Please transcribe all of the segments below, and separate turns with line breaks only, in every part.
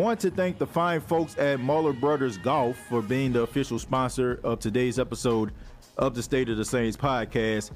Want to thank the fine folks at Muller Brothers Golf for being the official sponsor of today's episode of the State of the Saints podcast.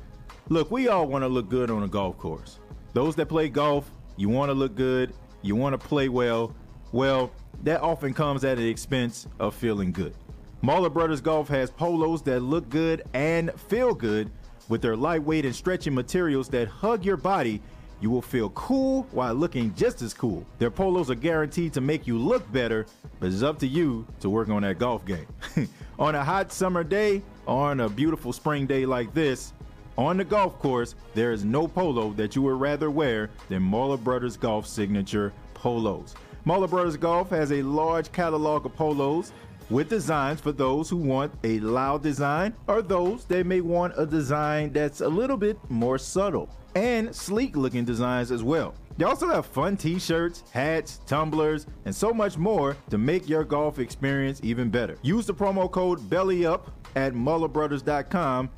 Look, we all want to look good on a golf course. Those that play golf, you want to look good, you want to play well. Well, that often comes at the expense of feeling good. Muller Brothers Golf has polos that look good and feel good with their lightweight and stretching materials that hug your body you will feel cool while looking just as cool. Their polos are guaranteed to make you look better, but it's up to you to work on that golf game. on a hot summer day or on a beautiful spring day like this, on the golf course, there is no polo that you would rather wear than Muller Brothers Golf signature polos. Muller Brothers Golf has a large catalog of polos with designs for those who want a loud design or those that may want a design that's a little bit more subtle and sleek looking designs as well. They also have fun t shirts, hats, tumblers, and so much more to make your golf experience even better. Use the promo code BELLYUP at MullerBrothers.com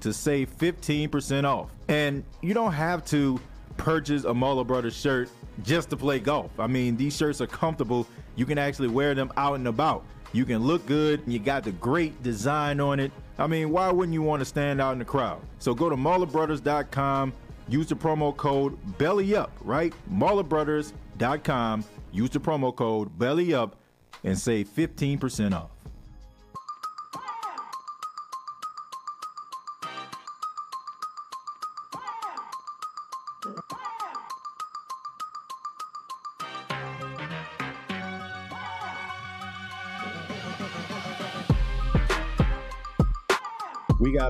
to save 15% off. And you don't have to purchase a Muller Brothers shirt just to play golf. I mean, these shirts are comfortable. You can actually wear them out and about. You can look good, and you got the great design on it. I mean, why wouldn't you want to stand out in the crowd? So go to MullerBrothers.com Use the promo code BELLYUP, right? MullerBrothers.com. Use the promo code BELLYUP and save 15% off.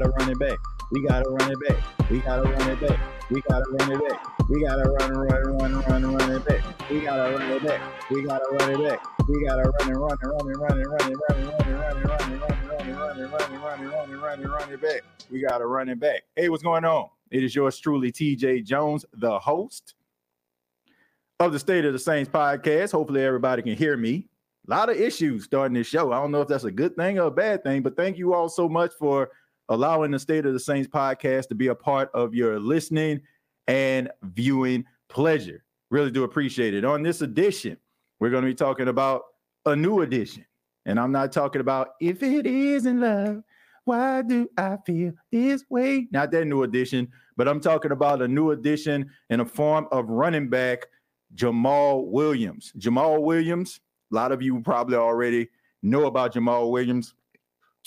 Gotta run it back. We gotta run it back. We gotta run it back. We gotta run it back. We gotta run and run and run and run and run it back. We gotta run it back. We gotta run it back. We gotta run and run and run and run and run and run and run and run and run and run and run and run and run and run and run and run and run it back. We gotta run it back. Hey, what's going on? It is yours truly, TJ Jones, the host of the State of the Saints podcast. Hopefully, everybody can hear me. A lot of issues starting this show. I don't know if that's a good thing or a bad thing, but thank you all so much for allowing the State of the Saints podcast to be a part of your listening and viewing pleasure. Really do appreciate it. On this edition, we're going to be talking about a new edition. And I'm not talking about if it isn't love, why do I feel this way? Not that new edition, but I'm talking about a new edition in a form of running back Jamaal Williams. Jamaal Williams, a lot of you probably already know about Jamaal Williams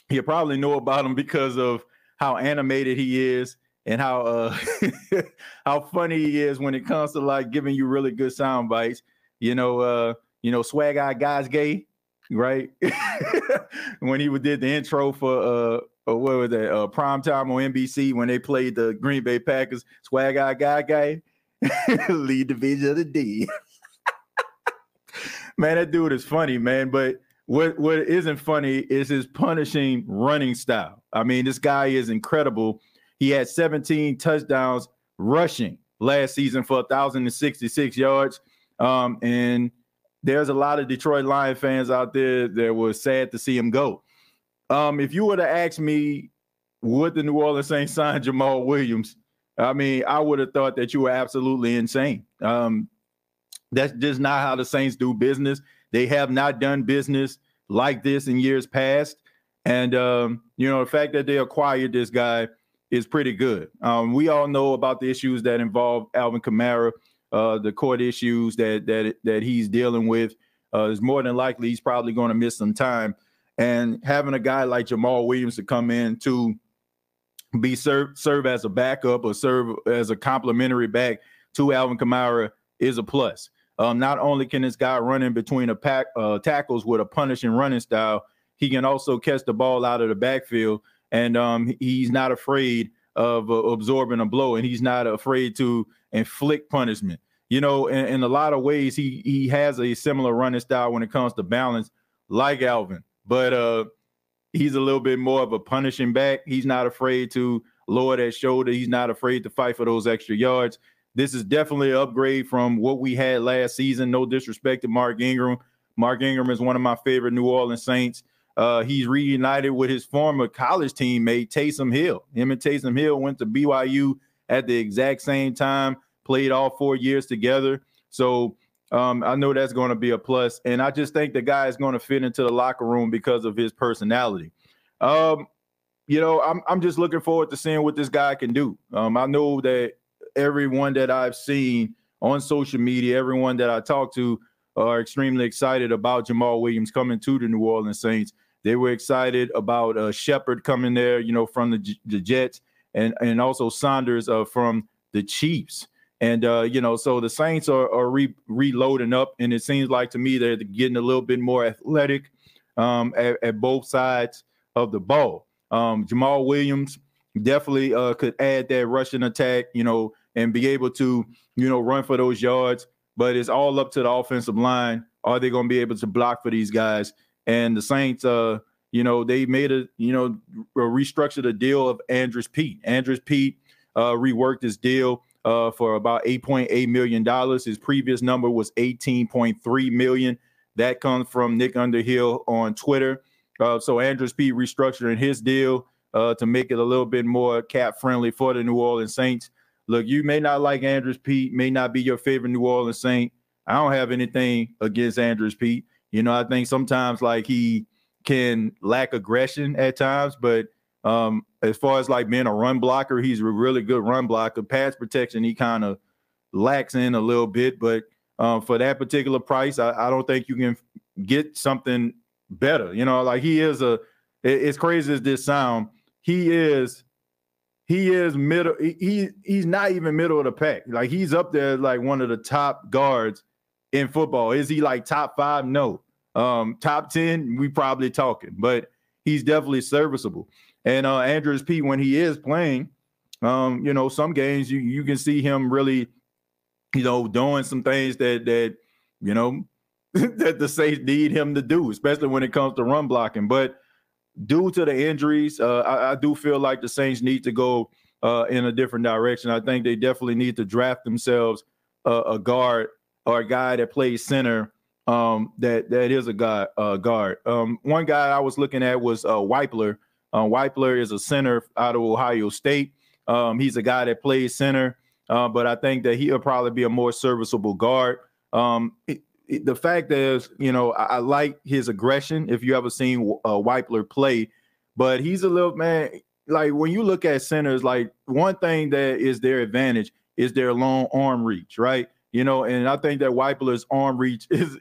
you probably know about him because of how animated he is and how uh how funny he is when it comes to like giving you really good sound bites. You know, uh, you know, swag eye guys gay, right? when he did the intro for uh or what was that uh prime time on NBC when they played the Green Bay Packers, swag eye guy guy, lead division of the D. man, that dude is funny, man. But what what isn't funny is his punishing running style. I mean, this guy is incredible. He had 17 touchdowns rushing last season for 1,066 yards. Um, and there's a lot of Detroit Lion fans out there that were sad to see him go. Um, if you were to ask me, would the New Orleans Saints sign Jamaal Williams? I mean, I would have thought that you were absolutely insane. Um, that's just not how the Saints do business. They have not done business like this in years past. And, um, you know, the fact that they acquired this guy is pretty good. Um, we all know about the issues that involve Alvin Kamara, uh, the court issues that that that he's dealing with. Uh, is more than likely he's probably going to miss some time. And having a guy like Jamaal Williams to come in to be serve serve as a backup or serve as a complementary back to Alvin Kamara is a plus. Um, not only can this guy run in between a pack uh, tackles with a punishing running style, he can also catch the ball out of the backfield, and um, he's not afraid of uh, absorbing a blow, and he's not afraid to inflict punishment. You know, in, in, a lot of ways, he he has a similar running style when it comes to balance, like Alvin, but uh, he's a little bit more of a punishing back. He's not afraid to lower that shoulder. He's not afraid to fight for those extra yards this is definitely an upgrade from what we had last season. No disrespect to Mark Ingram. Mark Ingram is one of my favorite New Orleans Saints. Uh, he's reunited with his former college teammate Taysom Hill. Him and Taysom Hill went to BYU at the exact same time, played all four years together. So um, I know that's going to be a plus, and I just think the guy is going to fit into the locker room because of his personality. Um, you know, I'm I'm just looking forward to seeing what this guy can do. Um, I know that everyone that I've seen on social media, everyone that I talk to, are extremely excited about Jamaal Williams coming to the New Orleans Saints. They were excited about uh, Shepard coming there, you know, from the, the Jets, and and also Saunders uh, from the Chiefs. And uh, you know, so the Saints are, are re- reloading up, and it seems like to me they're getting a little bit more athletic um, at, at, both sides of the ball. Um, Jamaal Williams definitely uh, could add that rushing attack, you know, and be able to, you know, run for those yards. But it's all up to the offensive line. Are they going to be able to block for these guys? And the Saints, uh, you know, they made a, you know, restructured a deal of Andrus Peat. Andrus Peat uh, reworked his deal uh, for about 8.8 million dollars. His previous number was 18.3 million. That comes from Nick Underhill on Twitter. Uh, so Andrus Peat restructuring his deal uh, to make it a little bit more cap friendly for the New Orleans Saints. Look, you may not like Andrus Peat, may not be your favorite New Orleans Saint. I don't have anything against Andrus Peat. You know, I think sometimes like he can lack aggression at times, but um, as far as like being a run blocker, he's a really good run blocker. Pass protection, he kind of lacks in a little bit, but um, for that particular price, I, I, don't think you can get something better. You know, like he is a. As crazy as this sound, he is. He is middle. He he's not even middle of the pack. Like he's up there, like one of the top guards in football. Is he like top five? No. Um, top 10, we probably talking, but he's definitely serviceable. And uh Andrus Peat, when he is playing, um, you know, some games you you can see him really, you know, doing some things that that you know that the Saints need him to do, especially when it comes to run blocking. But due to the injuries, uh, I, I, do feel like the Saints need to go uh, in a different direction. I think they definitely need to draft themselves a, a guard or a guy that plays center um, that that is a guy uh, guard. Um, one guy I was looking at was uh, Wypler. Uh, Wypler is a center out of Ohio State. Um, he's a guy that plays center, uh, but I think that he'll probably be a more serviceable guard. Um, the fact is, you know, I, I, like his aggression. If you ever seen uh, Wypler play, but he's a little man. Like when you look at centers, like one thing that is their advantage is their long arm reach, right? You know, and I think that Wypler's arm reach is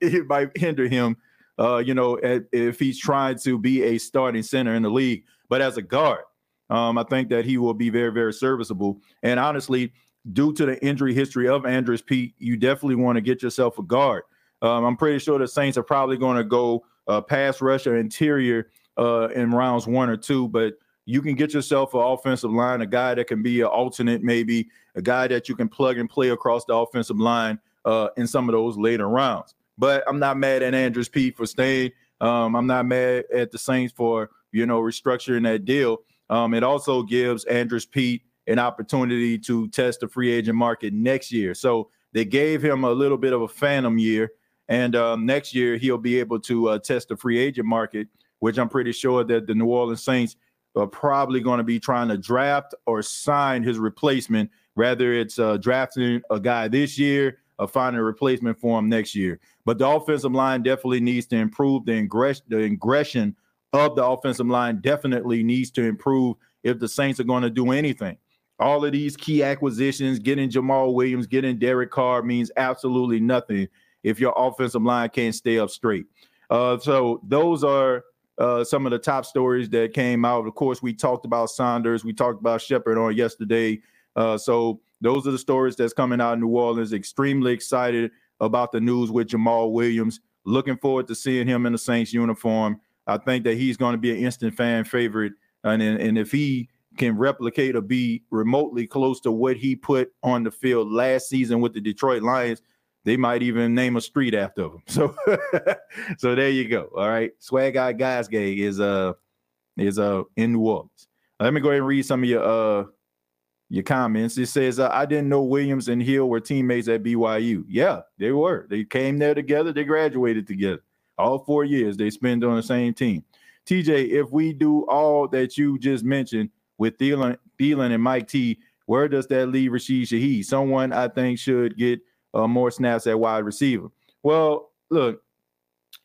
it might hinder him, uh, you know, if he's trying to be a starting center in the league. But as a guard, um, I think that he will be very, very serviceable. And honestly, due to the injury history of Andrus Peat, you definitely want to get yourself a guard. Um, I'm pretty sure the Saints are probably going to go uh, pass rush or interior uh, in rounds one or two, but you can get yourself an offensive line, a guy that can be an alternate, maybe a guy that you can plug and play across the offensive line uh, in some of those later rounds. But I'm not mad at Andrus Peat for staying. Um, I'm not mad at the Saints for you know restructuring that deal. Um, it also gives Andrus Peat an opportunity to test the free agent market next year. So they gave him a little bit of a phantom year, and um, next year he'll be able to uh, test the free agent market, which I'm pretty sure that the New Orleans Saints are probably going to be trying to draft or sign his replacement. Rather, it's uh, drafting a guy this year of finding a replacement for him next year. But the offensive line definitely needs to improve. The, ingress- the ingression of the offensive line definitely needs to improve if the Saints are going to do anything. All of these key acquisitions, getting Jamaal Williams, getting Derek Carr means absolutely nothing if your offensive line can't stay up straight. Uh, so those are uh, some of the top stories that came out. Of course, we talked about Saunders, we talked about Shepard on yesterday. Uh, so those are the stories that's coming out of New Orleans. Extremely excited about the news with Jamaal Williams. Looking forward to seeing him in the Saints uniform. I think that he's going to be an instant fan favorite. And, and if he can replicate or be remotely close to what he put on the field last season with the Detroit Lions, they might even name a street after him. So, so there you go. All right, Swag Guy Guys Gang is uh is uh in New Orleans. Let me go ahead and read some of your uh your comments. It says, uh, I didn't know Williams and Hill were teammates at BYU. Yeah, they were. They came there together. They graduated together. All four years they spent on the same team. TJ, if we do all that you just mentioned with Thielen, Thielen and Mike T, where does that leave Rashid Shaheed? Someone I think should get uh, more snaps at wide receiver. Well, look,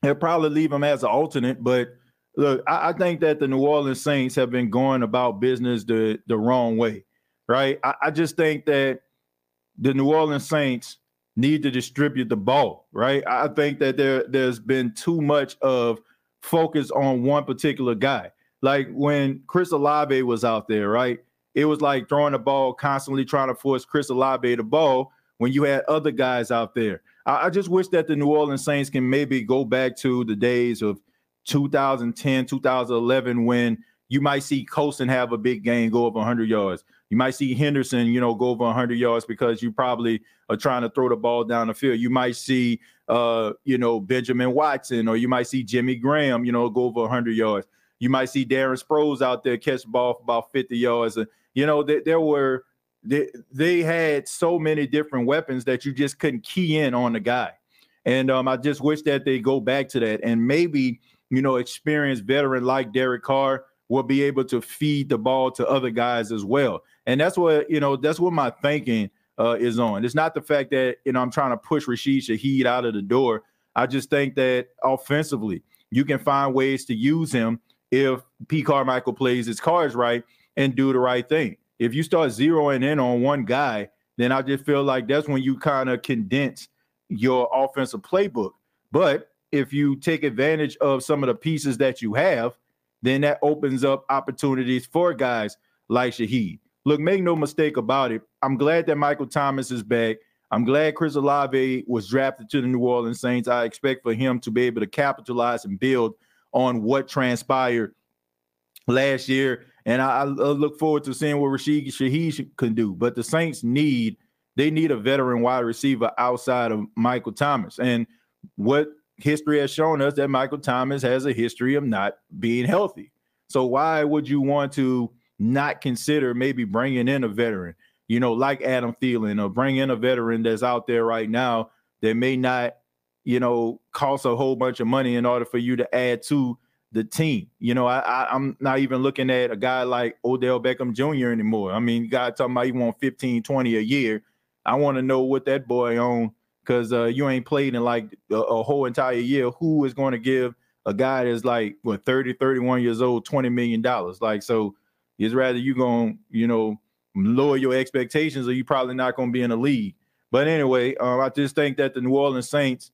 they'll probably leave him as an alternate, but look, I, I, think that the New Orleans Saints have been going about business the, the wrong way, right? I, I just think that the New Orleans Saints need to distribute the ball, right? I think that there there's been too much of focus on one particular guy. Like when Chris Olave was out there, right? It was like throwing the ball, constantly trying to force Chris Olave the ball when you had other guys out there. I, I just wish that the New Orleans Saints can maybe go back to the days of 2010, 2011, when you might see Colston have a big game, go over 100 yards. You might see Henderson, you know, go over 100 yards because you probably are trying to throw the ball down the field. You might see, uh, you know, Benjamin Watson, or you might see Jimmy Graham, you know, go over 100 yards. You might see Darren Sproles out there catch the ball for about 50 yards. You know, there, there were they, they had so many different weapons that you just couldn't key in on the guy. And um, I just wish that they go back to that and maybe, you know, experienced veteran like Derek Carr will be able to feed the ball to other guys as well. And that's what, you know, that's what my thinking uh, is on. It's not the fact that, you know, I'm trying to push Rashid Shaheed out of the door. I just think that offensively, you can find ways to use him if P. Carmichael plays his cards right and do the right thing. If you start zeroing in on one guy, then I just feel like that's when you kind of condense your offensive playbook. But if you take advantage of some of the pieces that you have, then that opens up opportunities for guys like Shaheed. Look, make no mistake about it. I'm glad that Michael Thomas is back. I'm glad Chris Olave was drafted to the New Orleans Saints. I expect for him to be able to capitalize and build on what transpired last year. And I, I look forward to seeing what Rashid Shaheed can do. But the Saints need they need a veteran wide receiver outside of Michael Thomas. And what history has shown us that Michael Thomas has a history of not being healthy. So why would you want to not consider maybe bringing in a veteran, you know, like Adam Thielen, or bring in a veteran that's out there right now that may not, you know, cost a whole bunch of money in order for you to add to the team. You know, I, I am not even looking at a guy like Odell Beckham Jr. anymore. I mean, guy talking about he want 15, 20 a year. I want to know what that boy on because uh, you ain't played in like a, a whole entire year. Who is going to give a guy that's like what 30, 31 years old, 20 million dollars? Like, so it's rather you going, you know, lower your expectations or you probably not going to be in the league. But anyway, uh, I just think that the New Orleans Saints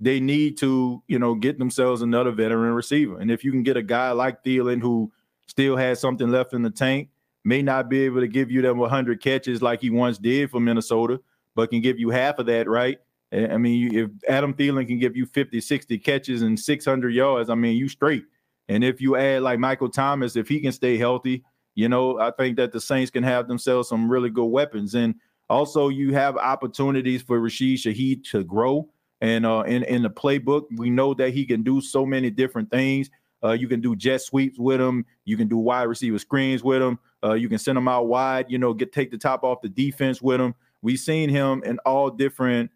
they need to, you know, get themselves another veteran receiver. And if you can get a guy like Thielen who still has something left in the tank, may not be able to give you them 100 catches like he once did for Minnesota, but can give you half of that, right? I mean, if Adam Thielen can give you 50, 60 catches and 600 yards, I mean, you straight. And if you add like Michael Thomas, if he can stay healthy, you know, I think that the Saints can have themselves some really good weapons. And also, you have opportunities for Rashid Shaheed to grow. And uh, in in the playbook, we know that he can do so many different things. Uh, you can do jet sweeps with him. You can do wide receiver screens with him. Uh, you can send him out wide. You know, get take the top off the defense with him. We've seen him in all different.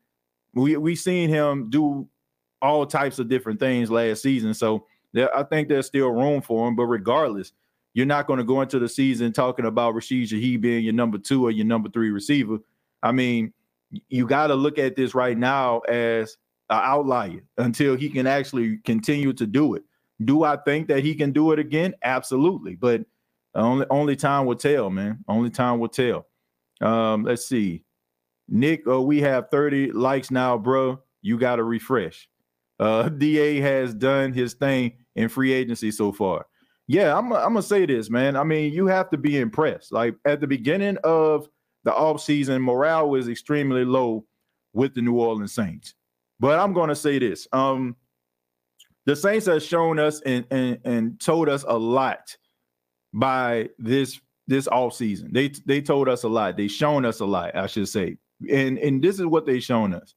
We we seen him do all types of different things last season. So there, I think there's still room for him. But regardless, you're not going to go into the season talking about Rashid Shaheed being your number two or your number three receiver. I mean, you got to look at this right now as an outlier until he can actually continue to do it. Do I think that he can do it again? Absolutely, but only only time will tell, man. Only time will tell. Um, let's see, Nick. Oh, we have 30 likes now, bro. You got to refresh. Uh, Da has done his thing in free agency so far. Yeah, I'm. I'm gonna say this, man. I mean, you have to be impressed. Like at the beginning of the offseason, morale was extremely low with the New Orleans Saints. But I'm going to say this. Um, the Saints have shown us and, and, and told us a lot by this this offseason. They they told us a lot. They shown us a lot, I should say. And and this is what they shown us.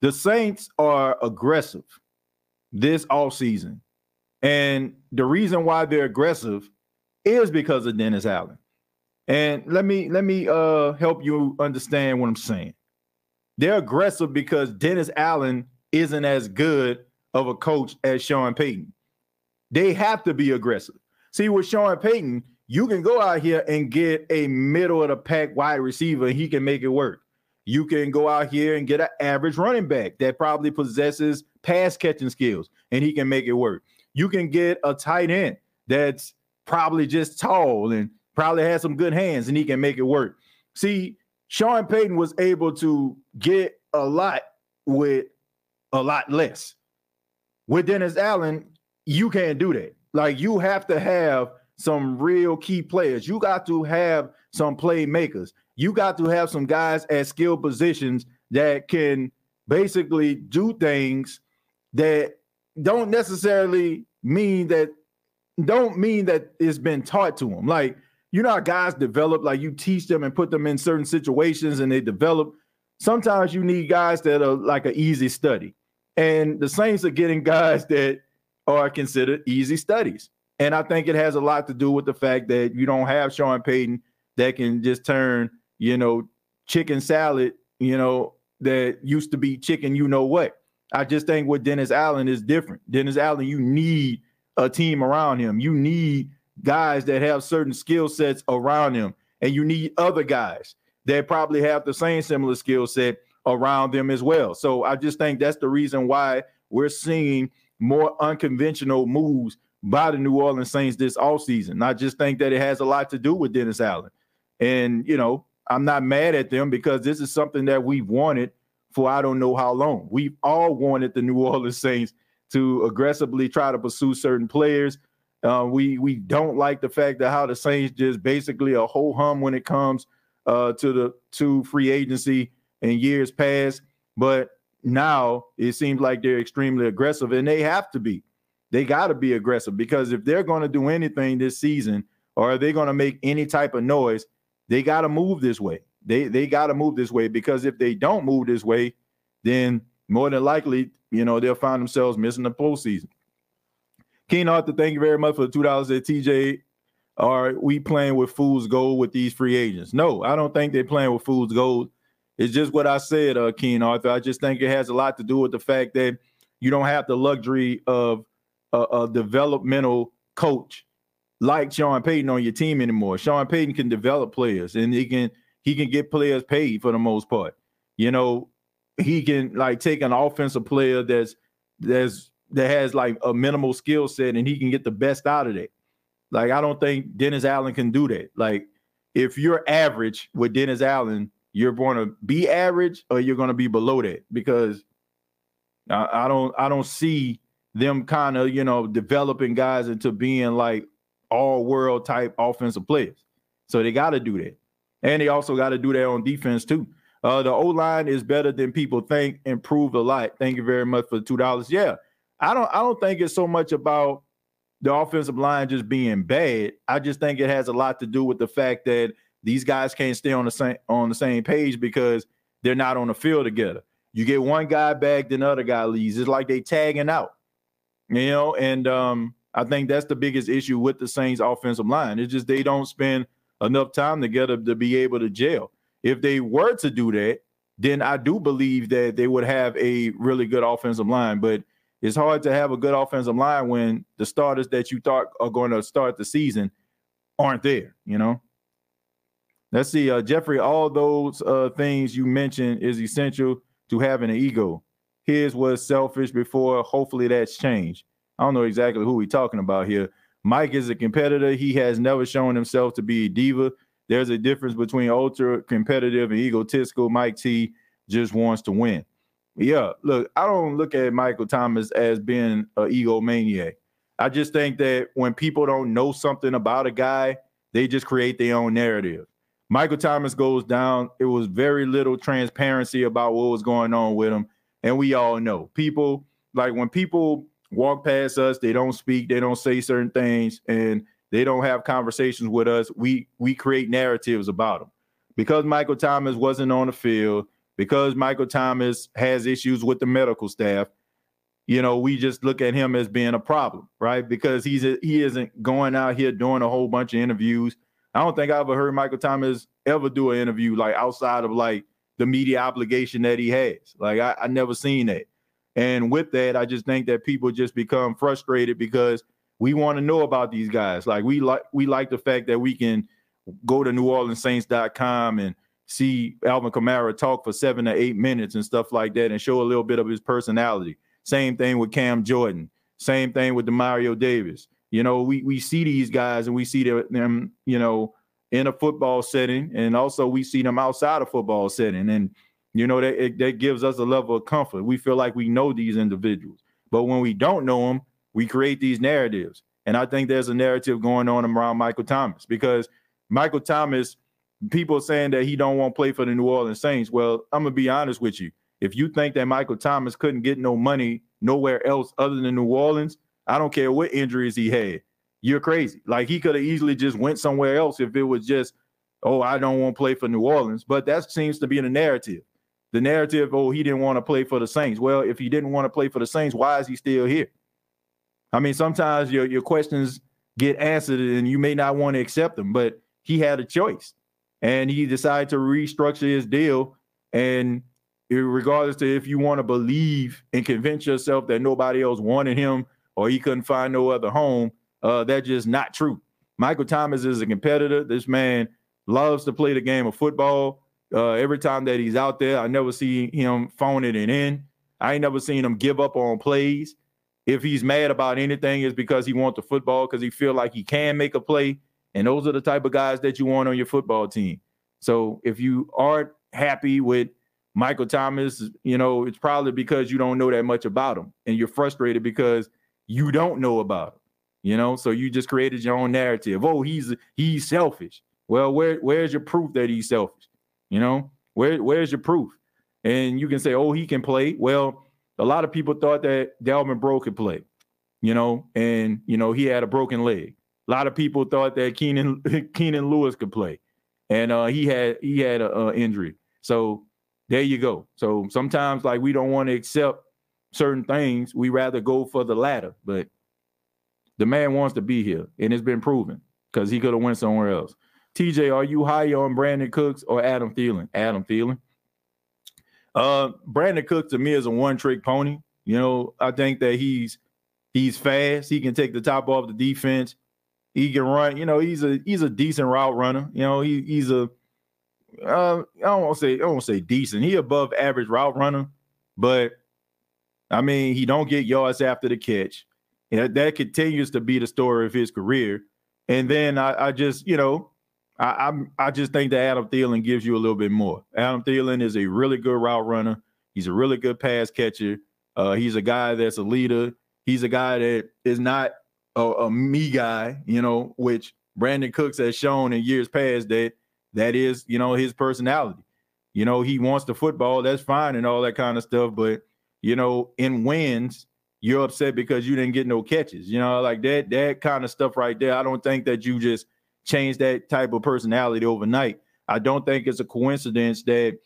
The Saints are aggressive this offseason. And the reason why they're aggressive is because of Dennis Allen. And let me let me uh help you understand what I'm saying. They're aggressive because Dennis Allen isn't as good of a coach as Sean Payton. They have to be aggressive. See, with Sean Payton, you can go out here and get a middle of the pack wide receiver, and he can make it work. You can go out here and get an average running back that probably possesses pass catching skills, and he can make it work. You can get a tight end that's probably just tall and probably has some good hands, and he can make it work. See, Sean Payton was able to get a lot with a lot less. With Dennis Allen, you can't do that. Like you have to have some real key players. You got to have some playmakers. You got to have some guys at skill positions that can basically do things that don't necessarily mean that don't mean that it's been taught to them. Like you know how guys develop, like you teach them and put them in certain situations and they develop. Sometimes you need guys that are like an easy study. And the Saints are getting guys that are considered easy studies. And I think it has a lot to do with the fact that you don't have Sean Payton that can just turn, you know, chicken salad, you know, that used to be chicken, you know what. I just think with Dennis Allen is different. Dennis Allen, you need a team around him. You need guys that have certain skill sets around them, and you need other guys that probably have the same similar skill set around them as well. So I just think that's the reason why we're seeing more unconventional moves by the New Orleans Saints this offseason. I just think that it has a lot to do with Dennis Allen. And, you know, I'm not mad at them because this is something that we've wanted for I don't know how long. We've all wanted the New Orleans Saints to aggressively try to pursue certain players. Uh, we we don't like the fact that how the Saints just basically a whole hum when it comes uh, to the to free agency in years past. But now it seems like they're extremely aggressive, and they have to be. They got to be aggressive because if they're going to do anything this season, or are they going to make any type of noise, they got to move this way. They they got to move this way because if they don't move this way, then more than likely, you know, they'll find themselves missing the postseason. Keen Arthur, thank you very much for the two dollars at TJ. Are we playing with fool's gold with these free agents? No, I don't think they're playing with fool's gold. It's just what I said, uh, Keen Arthur. I just think it has a lot to do with the fact that you don't have the luxury of a, a developmental coach like Sean Payton on your team anymore. Sean Payton can develop players and he can he can get players paid for the most part. You know, he can like take an offensive player that's that's that has like a minimal skill set and he can get the best out of it. Like I don't think Dennis Allen can do that. Like if you're average with Dennis Allen, you're going to be average or you're going to be below that because I, I don't I don't see them kind of you know developing guys into being like all world type offensive players. So they got to do that, and they also got to do that on defense too. Uh, the O line is better than people think. Improved a lot. Thank you very much for the two dollars. Yeah, I don't I don't think it's so much about the offensive line just being bad. I just think it has a lot to do with the fact that these guys can't stay on the same on the same page because they're not on the field together. You get one guy back, then other guy leaves. It's like they tagging out, you know. And um, I think that's the biggest issue with the Saints' offensive line. It's just they don't spend enough time together to be able to gel. If they were to do that, then I do believe that they would have a really good offensive line. But it's hard to have a good offensive line when the starters that you thought are going to start the season aren't there. You know. Let's see, uh, Jeffrey. All those uh, things you mentioned is essential to having an ego. His was selfish before. Hopefully, that's changed. I don't know exactly who we're talking about here. Mike is a competitor. He has never shown himself to be a diva. There's a difference between ultra competitive and egotistical. Mike T just wants to win. Yeah, look, I don't look at Michael Thomas as being an egomaniac. I just think that when people don't know something about a guy, they just create their own narrative. Michael Thomas goes down. It was very little transparency about what was going on with him. And we all know people like when people walk past us, they don't speak, they don't say certain things, and they don't have conversations with us. We we create narratives about them. Because Michael Thomas wasn't on the field, because Michael Thomas has issues with the medical staff, you know, we just look at him as being a problem, right? Because he's a, he isn't going out here doing a whole bunch of interviews I don't think I ever heard Michael Thomas ever do an interview like outside of like the media obligation that he has. Like I, I never seen that. And with that, I just think that people just become frustrated because we want to know about these guys. Like we like we like the fact that we can go to NewOrleansSaints.com and see Alvin Kamara talk for seven to eight minutes and stuff like that and show a little bit of his personality. Same thing with Cam Jordan. Same thing with Demario Davis. You know, we we see these guys and we see them, you know, in a football setting, and also we see them outside of football setting, and you know that it, that gives us a level of comfort. We feel like we know these individuals, but when we don't know them, we create these narratives. And I think there's a narrative going on around Michael Thomas because Michael Thomas, people saying that he don't want to play for the New Orleans Saints. Well, I'm gonna be honest with you. If you think that Michael Thomas couldn't get no money nowhere else other than New Orleans, I don't care what injuries he had. You're crazy. Like he could have easily just went somewhere else if it was just, oh, I don't want to play for New Orleans. But that seems to be the narrative. The narrative, oh, he didn't want to play for the Saints. Well, if he didn't want to play for the Saints, why is he still here? I mean, sometimes your your questions get answered and you may not want to accept them, but he had a choice. And he decided to restructure his deal. And regardless to if you want to believe and convince yourself that nobody else wanted him or he couldn't find no other home. Uh, that's just not true. Michael Thomas is a competitor. This man loves to play the game of football. Uh, every time that he's out there, I never see him phoning it in. I ain't never seen him give up on plays. If he's mad about anything, it's because he wants the football because he feel like he can make a play. And those are the type of guys that you want on your football team. So if you aren't happy with Michael Thomas, you know, it's probably because you don't know that much about him and you're frustrated because you don't know about him. You know, so you just created your own narrative. Oh, he's he's selfish. Well, where where's your proof that he's selfish? You know, where where's your proof? And you can say, oh, he can play. Well, a lot of people thought that Delvin Breaux could play, you know, and you know he had a broken leg. A lot of people thought that Keenan Keenan Lewis could play, and uh, he had he had an injury. So there you go. So sometimes like we don't want to accept certain things, we rather go for the latter. But the man wants to be here, and it's been proven because he could have went somewhere else. TJ, are you higher on Brandin Cooks or Adam Thielen? Adam Thielen. Uh, Brandin Cooks to me is a one-trick pony. You know, I think that he's he's fast. He can take the top off the defense. He can run. You know, he's a he's a decent route runner. You know, he he's a uh, I don't want to say I don't want to say decent. He above average route runner, but I mean, he don't get yards after the catch. And that continues to be the story of his career. And then I, I just, you know, I, I'm I just think that Adam Thielen gives you a little bit more. Adam Thielen is a really good route runner. He's a really good pass catcher. Uh, he's a guy that's a leader. He's a guy that is not a, a me guy, you know, which Brandin Cooks has shown in years past that that is, you know, his personality. You know, he wants the football, that's fine and all that kind of stuff, but you know, in wins, you're upset because you didn't get no catches. You know, like that that kind of stuff right there. I don't think that you just change that type of personality overnight. I don't think it's a coincidence that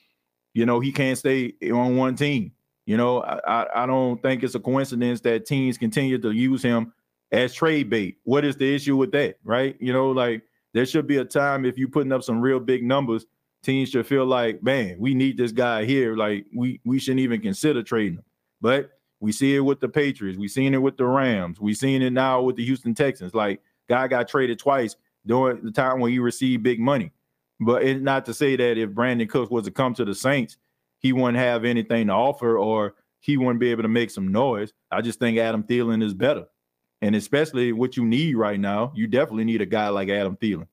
you know he can't stay on one team. You know, I, I don't think it's a coincidence that teams continue to use him as trade bait. What is the issue with that, right? You know, like there should be a time if you're putting up some real big numbers, teams should feel like, man, we need this guy here. Like we we shouldn't even consider trading him. But we see it with the Patriots. We seen it with the Rams. We seen it now with the Houston Texans. Like guy got traded twice during the time when he received big money. But it's not to say that if Brandin Cooks was to come to the Saints, he wouldn't have anything to offer or he wouldn't be able to make some noise. I just think Adam Thielen is better. And especially what you need right now, you definitely need a guy like Adam Thielen.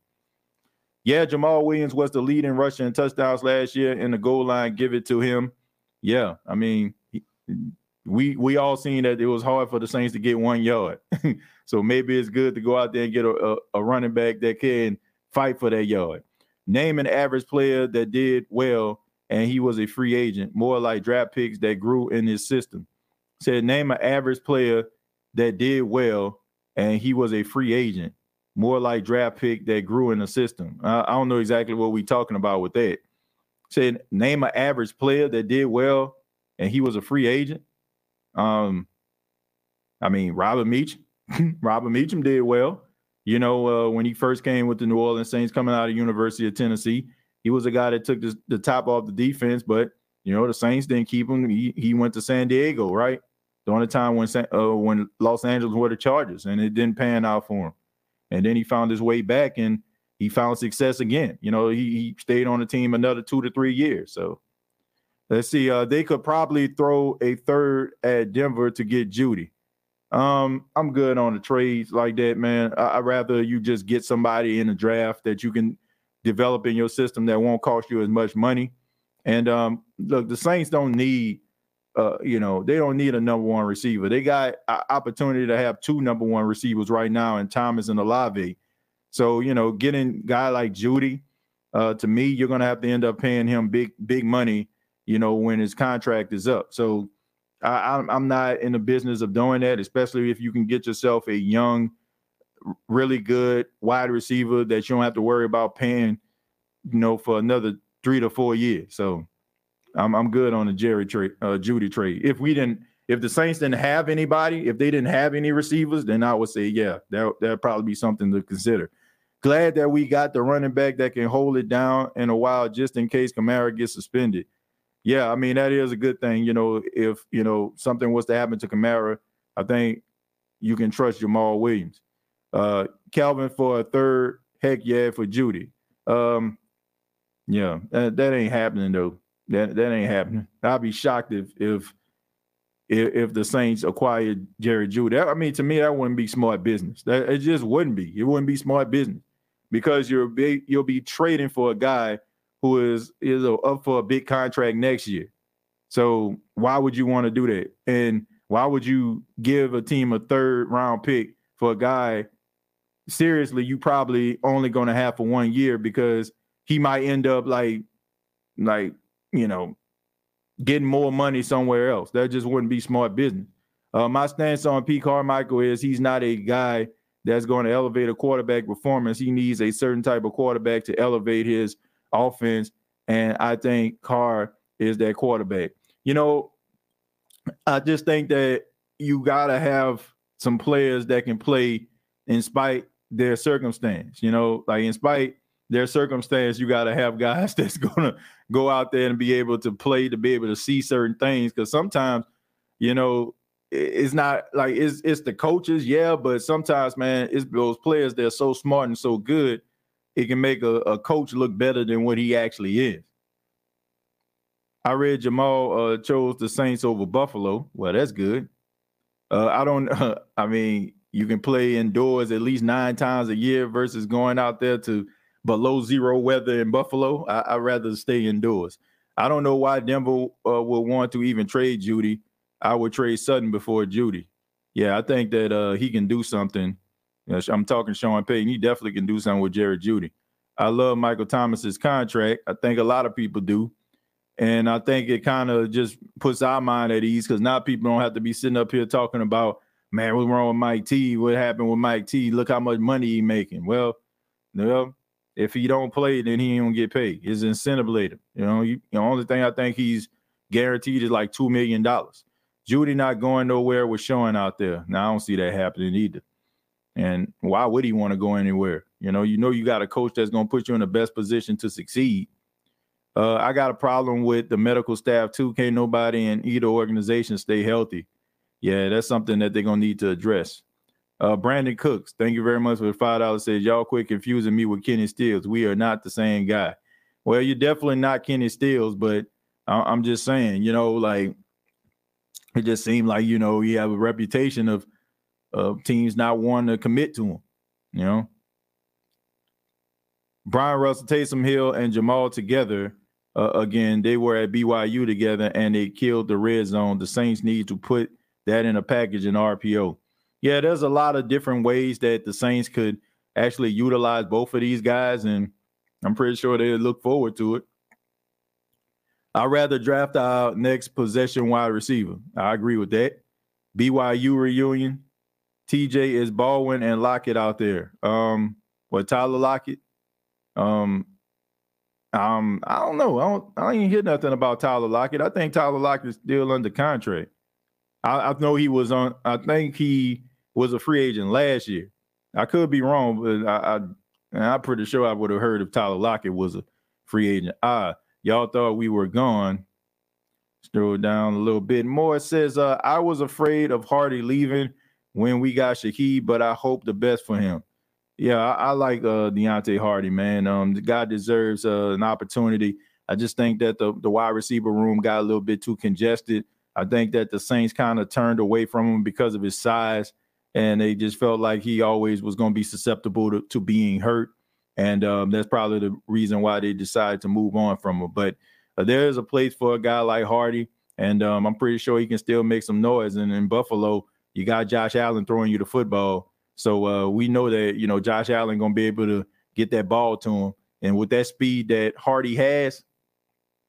Yeah, Jamaal Williams was the lead in rushing touchdowns last year in the goal line. Give it to him. Yeah, I mean, we we all seen that it was hard for the Saints to get one yard. so maybe it's good to go out there and get a, a, a, running back that can fight for that yard. Name an average player that did well and he was a free agent, more like draft picks that grew in his system. Said name an average player that did well and he was a free agent, more like draft pick that grew in the system. I, I don't know exactly what we're talking about with that. Said name an average player that did well and he was a free agent. Um, I mean, Robert Meacham, Robert Meacham did well. You know, uh, when he first came with the New Orleans Saints coming out of University of Tennessee, he was a guy that took the, the top off the defense, but you know the Saints didn't keep him. He, he went to San Diego, right? The only time when uh, when Los Angeles were the Chargers, and it didn't pan out for him. And then he found his way back, and he found success again. You know, he, he stayed on the team another two to three years. So let's see. Uh, they could probably throw a third at Denver to get Jeudy. Um, I'm good on the trades like that, man. I, would rather you just get somebody in the draft that you can develop in your system that won't cost you as much money. And um, look, the Saints don't need, uh, you know, they don't need a number one receiver. They got opportunity to have two number one receivers right now, and Thomas and Olave. So you know, getting guy like Jeudy, uh, to me, you're gonna have to end up paying him big, big money, you know, when his contract is up. So I, I'm not in the business of doing that, especially if you can get yourself a young really good wide receiver that you don't have to worry about paying, you know, for another three to four years. So I'm I'm good on the Jerry trade, uh, Jeudy trade. If we didn't, if the Saints didn't have anybody, if they didn't have any receivers, then I would say, yeah, that that'd probably be something to consider. Glad that we got the running back that can hold it down in a while, just in case Kamara gets suspended. Yeah, I mean that is a good thing. You know, if you know something was to happen to Kamara, I think you can trust Jamaal Williams. Uh, Calvin for a third. Heck yeah for Jeudy. Um, yeah, that, that ain't happening though. That that ain't happening. I'd be shocked if if if, if the Saints acquired Jerry Jeudy. I mean, to me, that wouldn't be smart business. That it just wouldn't be. It wouldn't be smart business because you're big, you'll be trading for a guy who is is up for a big contract next year. So why would you want to do that? And why would you give a team a third round pick for a guy seriously you probably only going to have for one year because he might end up like like you know getting more money somewhere else that just wouldn't be smart business uh, my stance on Pete Carmichael is he's not a guy that's going to elevate a quarterback performance. He needs a certain type of quarterback to elevate his offense, and I think Carr is that quarterback. You know, I just think that you got to have some players that can play in spite their circumstance. You know, like in spite their circumstance, you got to have guys that's gonna go out there and be able to play to be able to see certain things. Because sometimes, you know, it's not like it's it's the coaches, yeah, but sometimes, man, it's those players they're so smart and so good, it can make a, a coach look better than what he actually is. I read Jamaal uh, chose the Saints over Buffalo. Well, that's good. Uh, I don't. Uh, I mean, you can play indoors at least nine times a year versus going out there to below zero weather in Buffalo. I, would rather stay indoors. I don't know why Denver uh, would want to even trade Jeudy. I would trade Sutton before Jeudy. Yeah, I think that uh, he can do something. You know, I'm talking Sean Payton. He definitely can do something with Jared Jeudy. I love Michael Thomas's contract. I think a lot of people do. And I think it kind of just puts our mind at ease because now people don't have to be sitting up here talking about, man, what's wrong with Mike T? What happened with Mike T? Look how much money he making. Well, you know, if he don't play, then he don't get paid. His incentive later. You know, you, the only thing I think he's guaranteed is like two million dollars. Jeudy not going nowhere was showing out there. Now I don't see that happening either. And why would he want to go anywhere? You know, you know you got a coach that's to put you in the best position to succeed. Uh, I got a problem with the medical staff too. Can't nobody in either organization stay healthy. Yeah, that's something that they're gonna need to address. Uh, Brandon Cooks, thank you very much for the five dollars. Says y'all quit confusing me with Kenny Stills. We are not the same guy. Well, you're definitely not Kenny Stills, but I- I'm just saying, you know, like it just seemed like you know you have a reputation of of teams not wanting to commit to him. You know, Brian Russell, Taysom Hill, and Jamaal together uh, again, they were at BYU together and they killed the red zone. The Saints need to put that in a package in RPO. Yeah, there's a lot of different ways that the Saints could actually utilize both of these guys, and I'm pretty sure they look forward to it. I'd rather draft our next possession wide receiver. I agree with that. BYU reunion. TJ is Baldwin and Lockett out there. Um, what Tyler Lockett? Um, um, I don't know. I don't. I ain't hear nothing about Tyler Lockett. I think Tyler Lockett is still under contract. I, I know he was on. I think he was a free agent last year. I could be wrong, but I, I I'm pretty sure I would have heard if Tyler Lockett was a free agent. Ah, y'all thought we were gone. Scroll down a little bit more. It says, uh, I was afraid of Harty leaving when we got Shaheed, but I hope the best for him. Yeah, I, I like uh, Deonte Harty, man. Um, the guy deserves uh, an opportunity. I just think that the, the wide receiver room got a little bit too congested. I think that the Saints kind of turned away from him because of his size, and they just felt like he always was going to be susceptible to, to being hurt. And um, that's probably the reason why they decided to move on from him. But uh, there is a place for a guy like Harty, and um, I'm pretty sure he can still make some noise. And in Buffalo, you got Josh Allen throwing you the football, so uh, we know that you know Josh Allen gonna be able to get that ball to him. And with that speed that Harty has,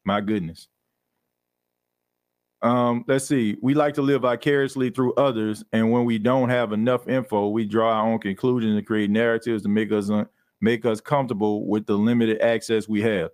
my goodness. Um, let's see. We like to live vicariously through others, and when we don't have enough info, we draw our own conclusions and create narratives to make us uh, make us comfortable with the limited access we have.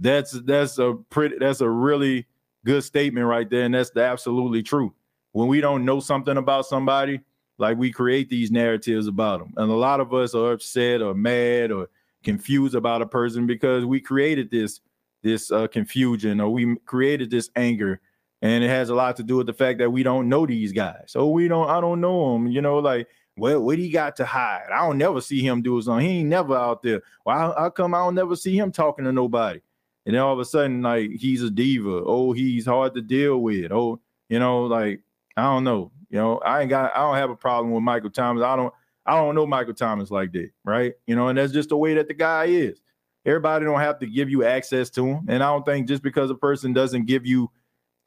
That's that's a pretty that's a really good statement right there, and that's the absolutely true. When we don't know something about somebody, like we create these narratives about them, and a lot of us are upset or mad or confused about a person because we created this this uh, confusion or we created this anger and it has a lot to do with the fact that we don't know these guys so we don't i don't know them you know like well, what he got to hide? I don't never see him do something. He ain't never out there. Well, how, how come I don't never see him talking to nobody? And then all of a sudden, like he's a diva. Oh, he's hard to deal with. Oh, you know, like I don't know. You know, I ain't got. I don't have a problem with Michael Thomas. I don't. I don't know Michael Thomas like that, right? You know, and that's just the way that the guy is. Everybody don't have to give you access to him, and I don't think just because a person doesn't give you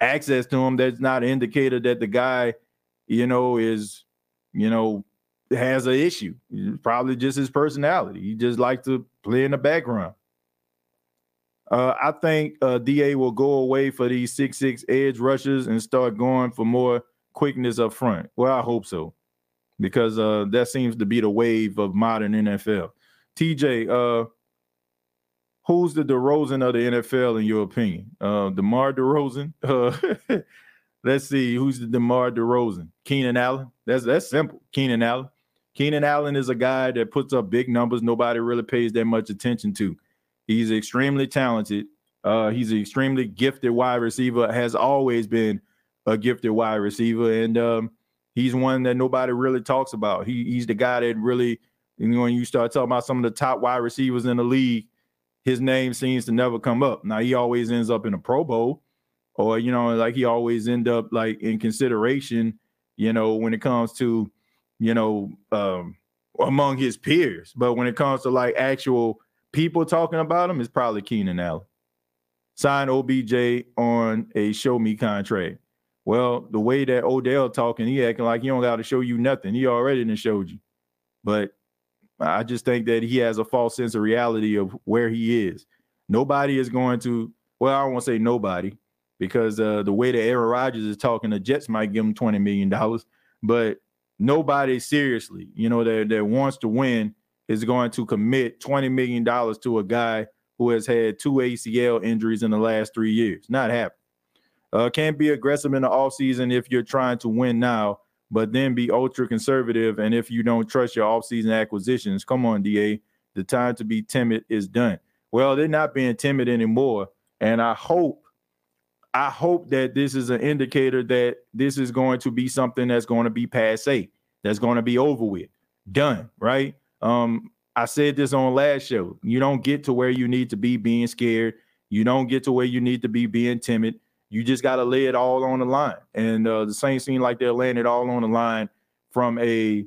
access to him, that's not an indicator that the guy, you know, is, you know, has an issue. Probably just his personality. He just likes to play in the background. Uh, I think uh, Da will go away for these six six edge rushes and start going for more quickness up front. Well, I hope so, because uh, that seems to be the wave of modern NFL. TJ, uh, who's the DeRozan of the NFL in your opinion? Uh, DeMar DeRozan. Uh, let's see, who's the DeMar DeRozan? Keenan Allen. That's that's simple. Keenan Allen. Keenan Allen is a guy that puts up big numbers. Nobody really pays that much attention to. He's extremely talented. Uh, he's an extremely gifted wide receiver. Has always been a gifted wide receiver, and um, he's one that nobody really talks about. He, he's the guy that really, you know, when you start talking about some of the top wide receivers in the league, his name seems to never come up. Now he always ends up in a Pro Bowl, or you know, like he always end up like in consideration. You know, when it comes to, you know, um, among his peers, but when it comes to like actual people talking about him is probably Keenan Allen. Sign OBJ on a show me contract. Well, the way that Odell talking, he acting like he don't got to show you nothing. He already done showed you. But I just think that he has a false sense of reality of where he is. Nobody is going to, well, I don't want to say nobody, because uh, the way that Aaron Rodgers is talking, the Jets might give him $20 million, but nobody seriously, you know, that, that wants to win is going to commit $20 million to a guy who has had two ACL injuries in the last three years. Not happening. Uh, can't be aggressive in the offseason if you're trying to win now, but then be ultra conservative. And if you don't trust your offseason acquisitions, come on, DA, the time to be timid is done. Well, they're not being timid anymore. And I hope, I hope that this is an indicator that this is going to be something that's going to be passe, that's going to be over with, done, right? Um, I said this on last show. You don't get to where you need to be being scared. You don't get to where you need to be being timid. You just got to lay it all on the line. And uh, the Saints seem like they're laying it all on the line from a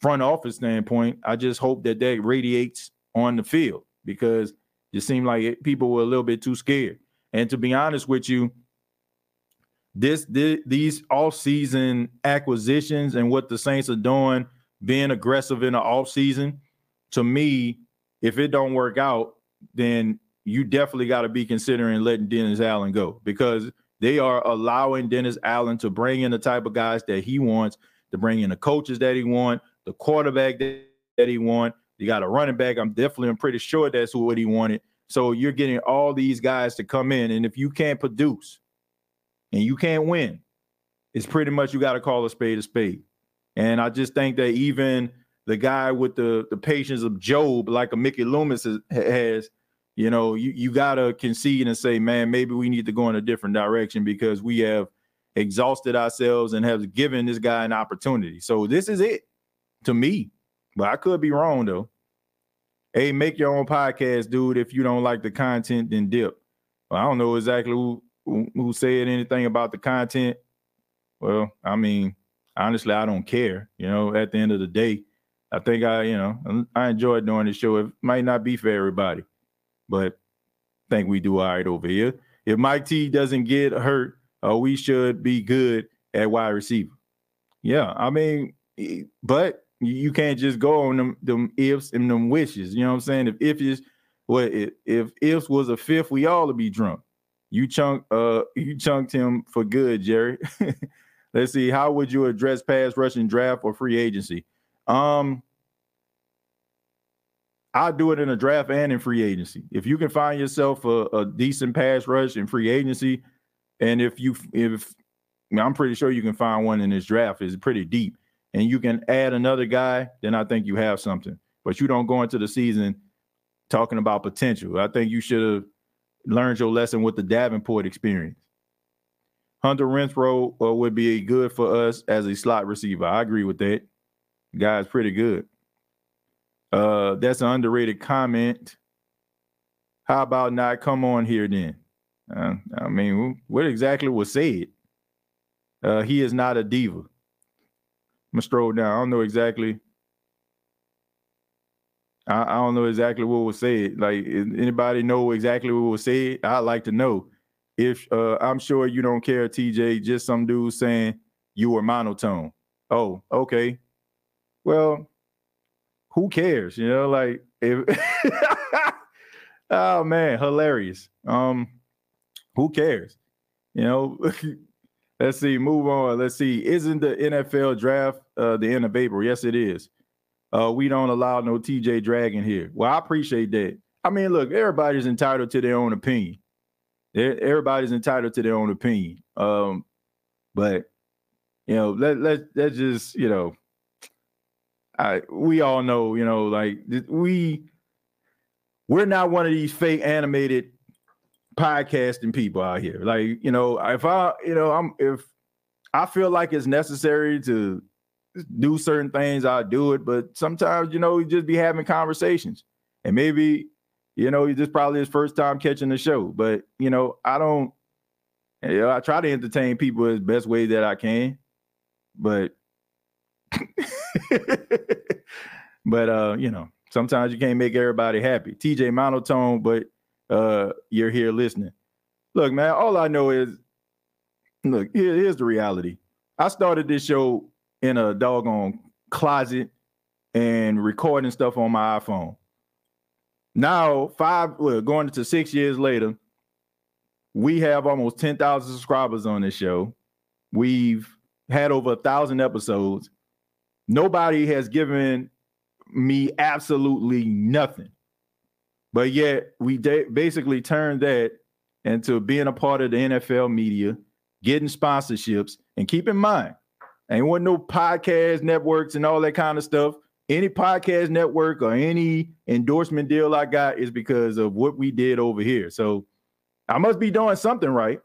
front office standpoint. I just hope that that radiates on the field because it seemed like it, people were a little bit too scared. And to be honest with you, this, this these off-season acquisitions and what the Saints are doing – being aggressive in the off season, to me, if it don't work out, then you definitely got to be considering letting Dennis Allen go because they are allowing Dennis Allen to bring in the type of guys that he wants, to bring in the coaches that he wants, the quarterback that, that he wants. You got a running back. I'm definitely, I'm pretty sure that's what he wanted. So you're getting all these guys to come in, and if you can't produce and you can't win, it's pretty much you got to call a spade a spade. And I just think that even the guy with the the patience of Job, like a Mickey Loomis has, you know, you you gotta concede and say, man, maybe we need to go in a different direction because we have exhausted ourselves and have given this guy an opportunity. So this is it to me, but I could be wrong though. Hey, make your own podcast, dude. If you don't like the content, then dip. Well, I don't know exactly who, who, who said anything about the content. Well, I mean, honestly, I don't care. You know, at the end of the day, I think I, you know, I enjoy doing the show. It might not be for everybody, but I think we do all right over here. If Mike T doesn't get hurt, uh, we should be good at wide receiver. Yeah, I mean, but you can't just go on them them ifs and them wishes. You know what I'm saying? If if is what if, if ifs was a fifth, we all would be drunk. You chunk uh you chunked him for good, Jerry. Let's see. How would you address pass rushing draft or free agency? Um I'll do it in a draft and in free agency. If you can find yourself a, a decent pass rush in free agency, and if you if I'm pretty sure you can find one in this draft, is pretty deep and you can add another guy, then I think you have something. But you don't go into the season talking about potential. I think you should have learned your lesson with the Davenport experience. Hunter Renfrow uh, would be good for us as a slot receiver. I agree with that. Guy's pretty good. Uh, that's an underrated comment. How about not come on here then? Uh, I mean, what exactly was said? Uh, he is not a diva. I'm gonna stroll down. I don't know exactly. I, I don't know exactly what was said. Like, anybody know exactly what was said? I'd like to know. If uh, I'm sure you don't care, TJ, just some dude saying you were monotone. Oh, okay. Well, who cares? You know, like if oh man, hilarious. Um, who cares? You know, Let's see. Move on. Let's see. Isn't the NFL draft uh, the end of April? Yes, it is. Uh, we don't allow no TJ Dragon here. Well, I appreciate that. I mean, look, everybody's entitled to their own opinion. Everybody's entitled to their own opinion. Um, but you know, let let let's just you know, I we all know you know like we we're not one of these fake animated podcasting people out here. Like, you know, if I, you know, I'm if I feel like it's necessary to do certain things, I'll do it. But sometimes, you know, we just be having conversations. And maybe, you know, this probably his first time catching the show. But, you know, I don't you know, I try to entertain people as best way that I can. But but uh, you know, sometimes you can't make everybody happy. TJ monotone, but uh, you're here listening. Look, man, all I know is, look, here, here's the reality. I started this show in a doggone closet and recording stuff on my iPhone. Now, five, well, going into six years later, we have almost 10,000 subscribers on this show. We've had over a thousand episodes. Nobody has given me absolutely nothing. But yet we de- basically turned that into being a part of the NFL media, getting sponsorships, and keep in mind, ain't want no podcast networks and all that kind of stuff. Any podcast network or any endorsement deal I got is because of what we did over here. So I must be doing something right.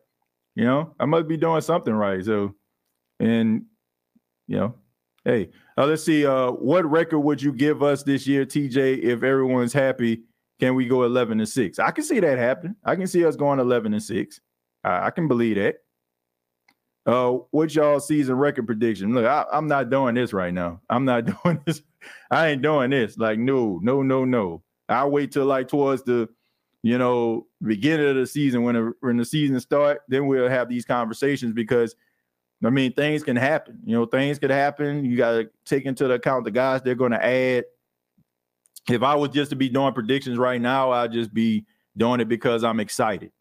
You know, I must be doing something right. So, and you know, hey, uh, let's see. Uh, what record would you give us this year, TJ, if everyone's happy can we go 11 and 6? I can see that happen. I can see us going 11 and 6. I, I can believe that. Uh, what's y'all season record prediction? Look, I, am not doing this right now. I'm not doing this. I ain't doing this. Like, no, no, no, no. I'll wait till like towards the, you know, beginning of the season when when the season start. Then we'll have these conversations because, I mean, things can happen. You know, things could happen. You got to take into account the guys they're going to add if I was just to be doing predictions right now, I'd just be doing it because I'm excited.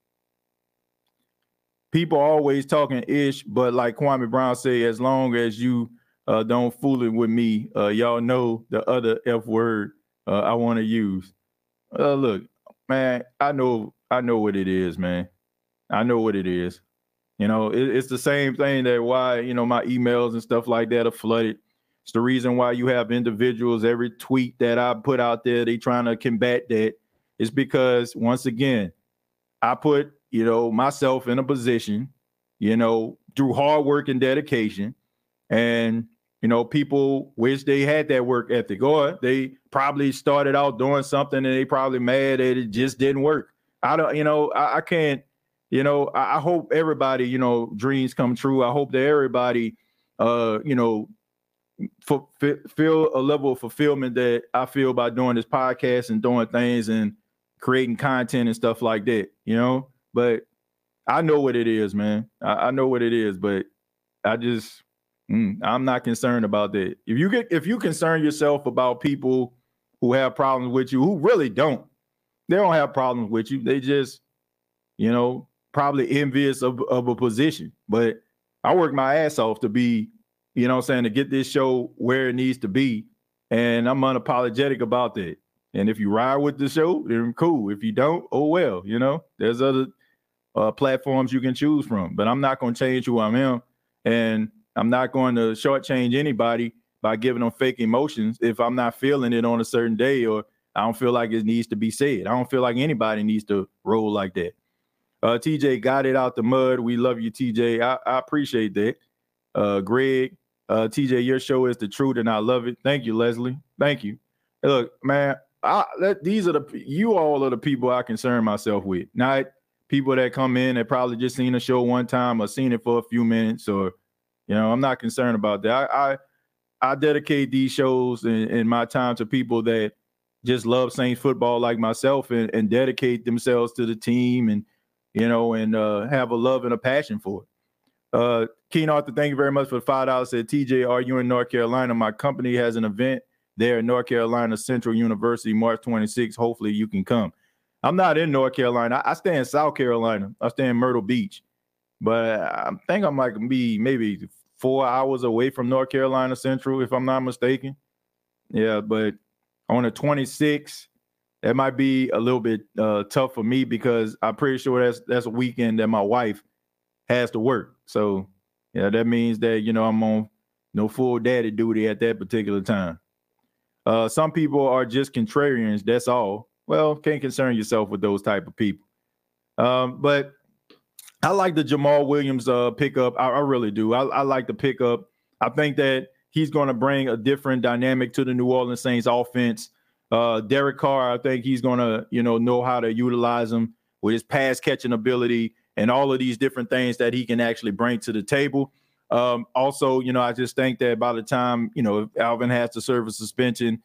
People always talking ish, but like Kwame Brown said, as long as you uh, don't fool it with me, uh, y'all know the other F word uh, I want to use. Uh, look, man, I know, I know what it is, man. I know what it is. You know, it, it's the same thing that why you know my emails and stuff like that are flooded It's the reason why you have individuals every tweet that I put out there, they trying to combat that. Is because once again, I put, you know, myself in a position, you know, through hard work and dedication. And, you know, people wish they had that work ethic, or they probably started out doing something and they probably mad that it just didn't work. I don't, you know, I, I can't, you know, I, I hope everybody, you know, dreams come true. I hope that everybody uh, you know, feel a level of fulfillment that I feel by doing this podcast and doing things and creating content and stuff like that, you know. But I know what it is, man. I, I know what it is, but I just mm, I'm not concerned about that. If you get if you concern yourself about people who have problems with you, who really don't, they don't have problems with you. They just, you know, probably envious of, of a position. But I work my ass off to be you know I'm saying, to get this show where it needs to be. And I'm unapologetic about that. And if you ride with the show, then cool. If you don't, oh well, you know, there's other uh, platforms you can choose from. But I'm not going to change who I am. And I'm not going to shortchange anybody by giving them fake emotions if I'm not feeling it on a certain day or I don't feel like it needs to be said. I don't feel like anybody needs to roll like that. Uh, TJ got it out the mud. We love you, TJ. I, I appreciate that. Uh, Greg, uh, TJ, your show is the truth, and I love it. Thank you, Leslie. Thank you. Look, man, I, that, these are the you all are the people I concern myself with, not people that come in that probably just seen a show one time or seen it for a few minutes, or you know, I'm not concerned about that. I I, I dedicate these shows and, and, my time to people that just love Saints football like myself and, and dedicate themselves to the team and you know and uh, have a love and a passion for it. Uh, Keen Arthur, thank you very much for the five dollars. Said TJ, are you in North Carolina? My company has an event there at North Carolina Central University, March 26. Hopefully, you can come. I'm not in North Carolina. I, I stay in South Carolina. I stay in Myrtle Beach, but I think I might be maybe four hours away from North Carolina Central, if I'm not mistaken. Yeah, but on the 26th, that might be a little bit uh, tough for me because I'm pretty sure that's that's a weekend that my wife has to work. So yeah, that means that you know I'm on no full daddy duty at that particular time. Uh, some people are just contrarians. That's all. Well, can't concern yourself with those type of people. Um, but I like the Jamaal Williams uh, pickup. I, I really do. I, I like the pickup. I think that he's going to bring a different dynamic to the New Orleans Saints offense. Uh, Derek Carr, I think he's to, you know, know how to utilize him with his pass catching ability and all of these different things that he can actually bring to the table. Um, also, you know, I just think that by the time, you know, Alvin has to serve a suspension,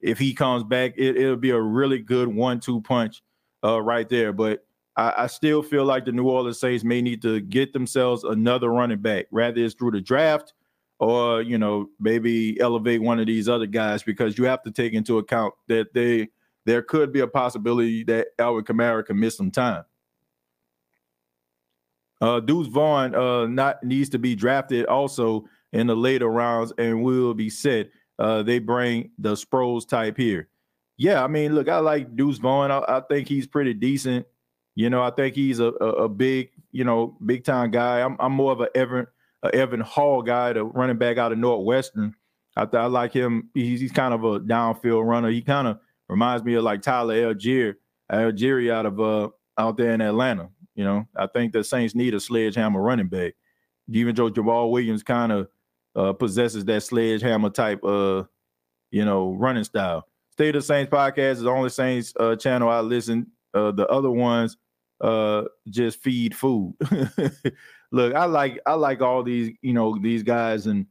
if he comes back, it, will be a really good one-two punch uh, right there. But I, I, still feel like the New Orleans Saints may need to get themselves another running back, rather it's through the draft or you know maybe elevate one of these other guys because you have to take into account that they there could be a possibility that Alvin Kamara can miss some time. Uh, Deuce Vaughn uh, not needs to be drafted also in the later rounds and will be set. Uh, they bring the Sproles type here. Yeah, I mean, look, I like Deuce Vaughn. I, I think he's pretty decent. You know, I think he's a, a, a big, you know, big time guy. I'm, I'm more of an Evan a Evan Hull guy, the running back out of Northwestern. I, I like him. He's, he's kind of a downfield runner. He kind of reminds me of like Tyler Allgeier, Allgeier out of uh out there in Atlanta. You know, I think the Saints need a sledgehammer running back. Even though Jamaal Williams kind of uh, possesses that sledgehammer type, uh, you know, running style. State of Saints podcast is the only Saints uh, channel I listen. Uh, the other ones uh, just feed food. Look, I like I like all these, you know, these guys and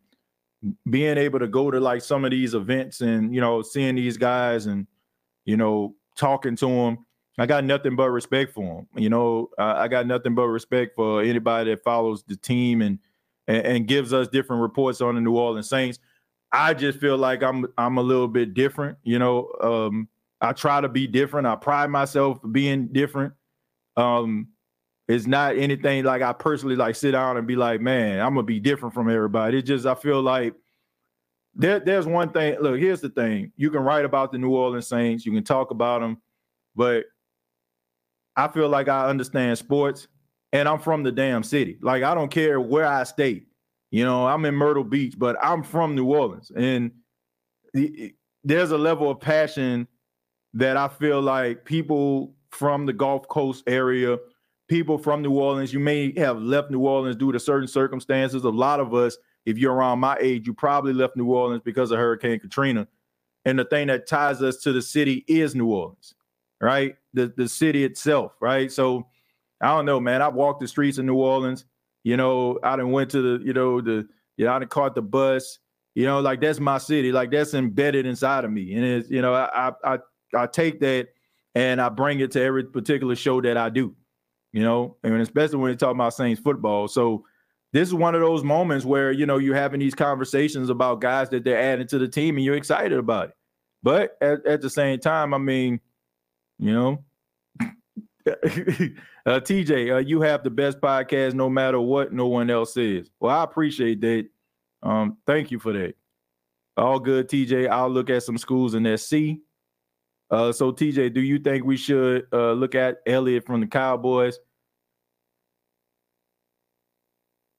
being able to go to like some of these events and you know seeing these guys and you know talking to them I got nothing but respect for them You know, I got nothing but respect for anybody that follows the team and, and, and gives us different reports on the New Orleans Saints. I just feel like I'm I'm a little bit different. You know, um, I try to be different. I pride myself being different. Um, it's not anything like I personally like sit down and be like, man, I'm gonna be different from everybody. It's just I feel like there, there's one thing. Look, here's the thing: you can write about the New Orleans Saints, you can talk about them, but I feel like I understand sports and I'm from the damn city. Like I don't care where I stay. You know, I'm in Myrtle Beach, but I'm from New Orleans, and the, there's a level of passion that I feel like people from the Gulf Coast area, people from New Orleans, you may have left New Orleans due to certain circumstances. A lot of us, if you're around my age, you probably left New Orleans because of Hurricane Katrina. And the thing that ties us to the city is New Orleans, right? The the city itself, right? So I don't know, man. I've walked the streets of New Orleans. You know, I done went to the, you know, the, you know, I done caught the bus. You know, like that's my city. Like that's embedded inside of me. And it's, you know, I I I take that and I bring it to every particular show that I do. You know, and especially when you talk about Saints football. So this is one of those moments where you know you're having these conversations about guys that they're adding to the team and you're excited about it. But at, at the same time, I mean, you know, uh, TJ, uh, you have the best podcast no matter what no one else says. Well, I appreciate that. Um, thank you for that. All good, TJ. I'll look at some schools in SC. Uh, so, TJ, do you think we should uh, look at Elliott from the Cowboys?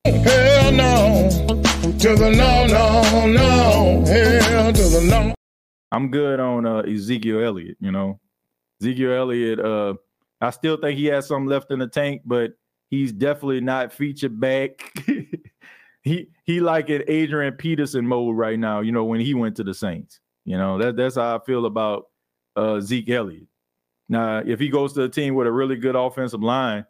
Hell no, to the no, no, no, hell to the no. I'm good on uh, Ezekiel Elliott. You know, Ezekiel Elliott. Uh, I still think he has some left in the tank, but he's definitely not featured back. he he like an Adrian Peterson mode right now. You know, when he went to the Saints. You know that that's how I feel about uh, Zeke Elliott. Now, if he goes to a team with a really good offensive line,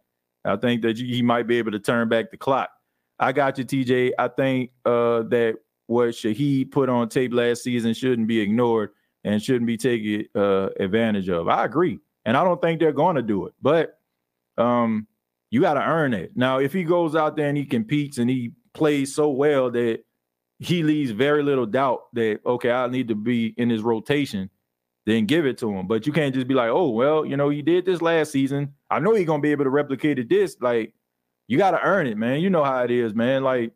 I think that he might be able to turn back the clock. I got you, TJ. I think uh, that what Shaheed put on tape last season shouldn't be ignored and shouldn't be taken uh, advantage of. I agree, and I don't think they're going to do it. But um, you got to earn it. Now, if he goes out there and he competes and he plays so well that he leaves very little doubt that okay, I need to be in his rotation, then give it to him. But you can't just be like, oh well, you know, he did this last season. I know he's gonna be able to replicate it this. Like, you got to earn it, man. You know how it is, man. Like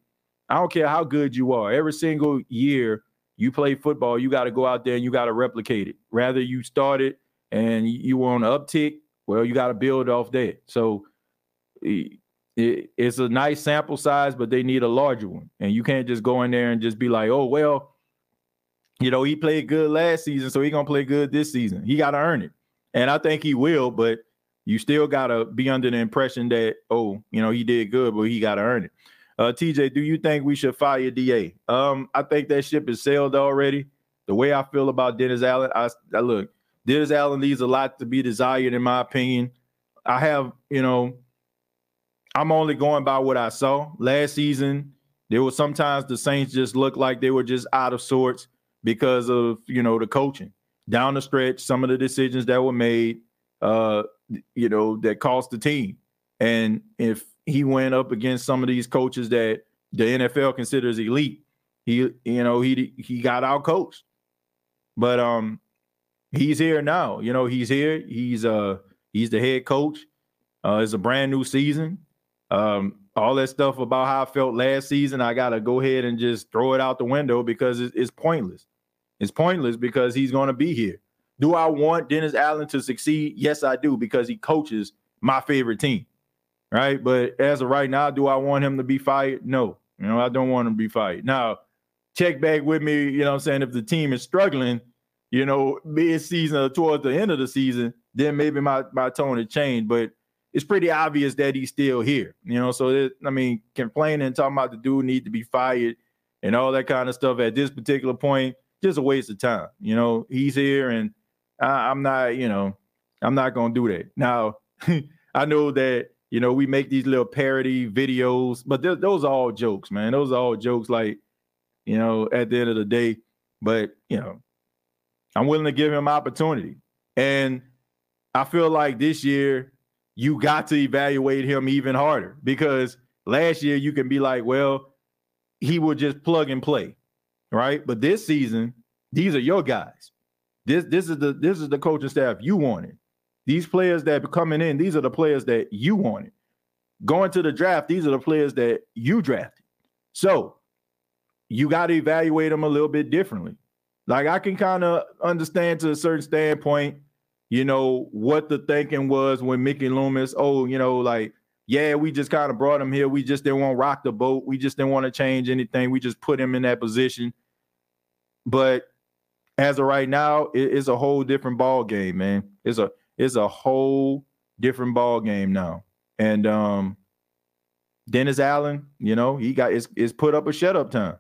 I don't care how good you are. Every single year you play football, you got to go out there and you got to replicate it. Rather you started and you were on an uptick, well, you got to build off that. So it, it's a nice sample size, but they need a larger one. And you can't just go in there and just be like, oh, well, you know, he played good last season, so he gonna play good this season. He got to earn it, and I think he will. But you still gotta be under the impression that, oh, you know, he did good, but he got to earn it. Uh, TJ, do you think we should fire DA? Um, I think that ship is sailed already. The way I feel about Dennis Allen, I, I look, Dennis Allen leaves a lot to be desired, in my opinion. I have, you know, I'm only going by what I saw last season. There was sometimes the Saints just looked like they were just out of sorts because of you know the coaching down the stretch. Some of the decisions that were made, uh, you know, that cost the team. And if he went up against some of these coaches that the NFL considers elite. He, you know, he he got out coached. But um he's here now. You know, he's here. He's uh he's the head coach. Uh it's a brand new season. Um all that stuff about how I felt last season, I got to go ahead and just throw it out the window because it's, it's pointless. It's pointless because he's going to be here. Do I want Dennis Allen to succeed? Yes, I do because he coaches my favorite team right? But as of right now, do I want him to be fired? No. You know, I don't want him to be fired. Now, check back with me, you know I'm saying? If the team is struggling, you know, mid-season or towards the end of the season, then maybe my, my tone had changed. But it's pretty obvious that he's still here. You know, so it, I mean, complaining, talking about the dude need to be fired and all that kind of stuff at this particular point, just a waste of time. You know, he's here and I, I'm not, you know, I'm not gonna do that. Now, I know that you know, we make these little parody videos, but th- those are all jokes, man. Those are all jokes. Like, you know, at the end of the day, but you know, I'm willing to give him opportunity, and I feel like this year you got to evaluate him even harder because last year you can be like, well, he will just plug and play, right? But this season, these are your guys. This this is the this is the coaching staff you wanted. These players that are coming in, these are the players that you wanted. Going to the draft, these are the players that you drafted. So you got to evaluate them a little bit differently. Like I can kind of understand to a certain standpoint, you know, what the thinking was when Mickey Loomis, oh, you know, like yeah, we just kind of brought him here. We just didn't want to rock the boat. We just didn't want to change anything. We just put him in that position. But as of right now, it, it's a whole different ball game, man. It's a it's a whole different ball game now. And um Dennis Allen, you know, he got is is put up a shut up time.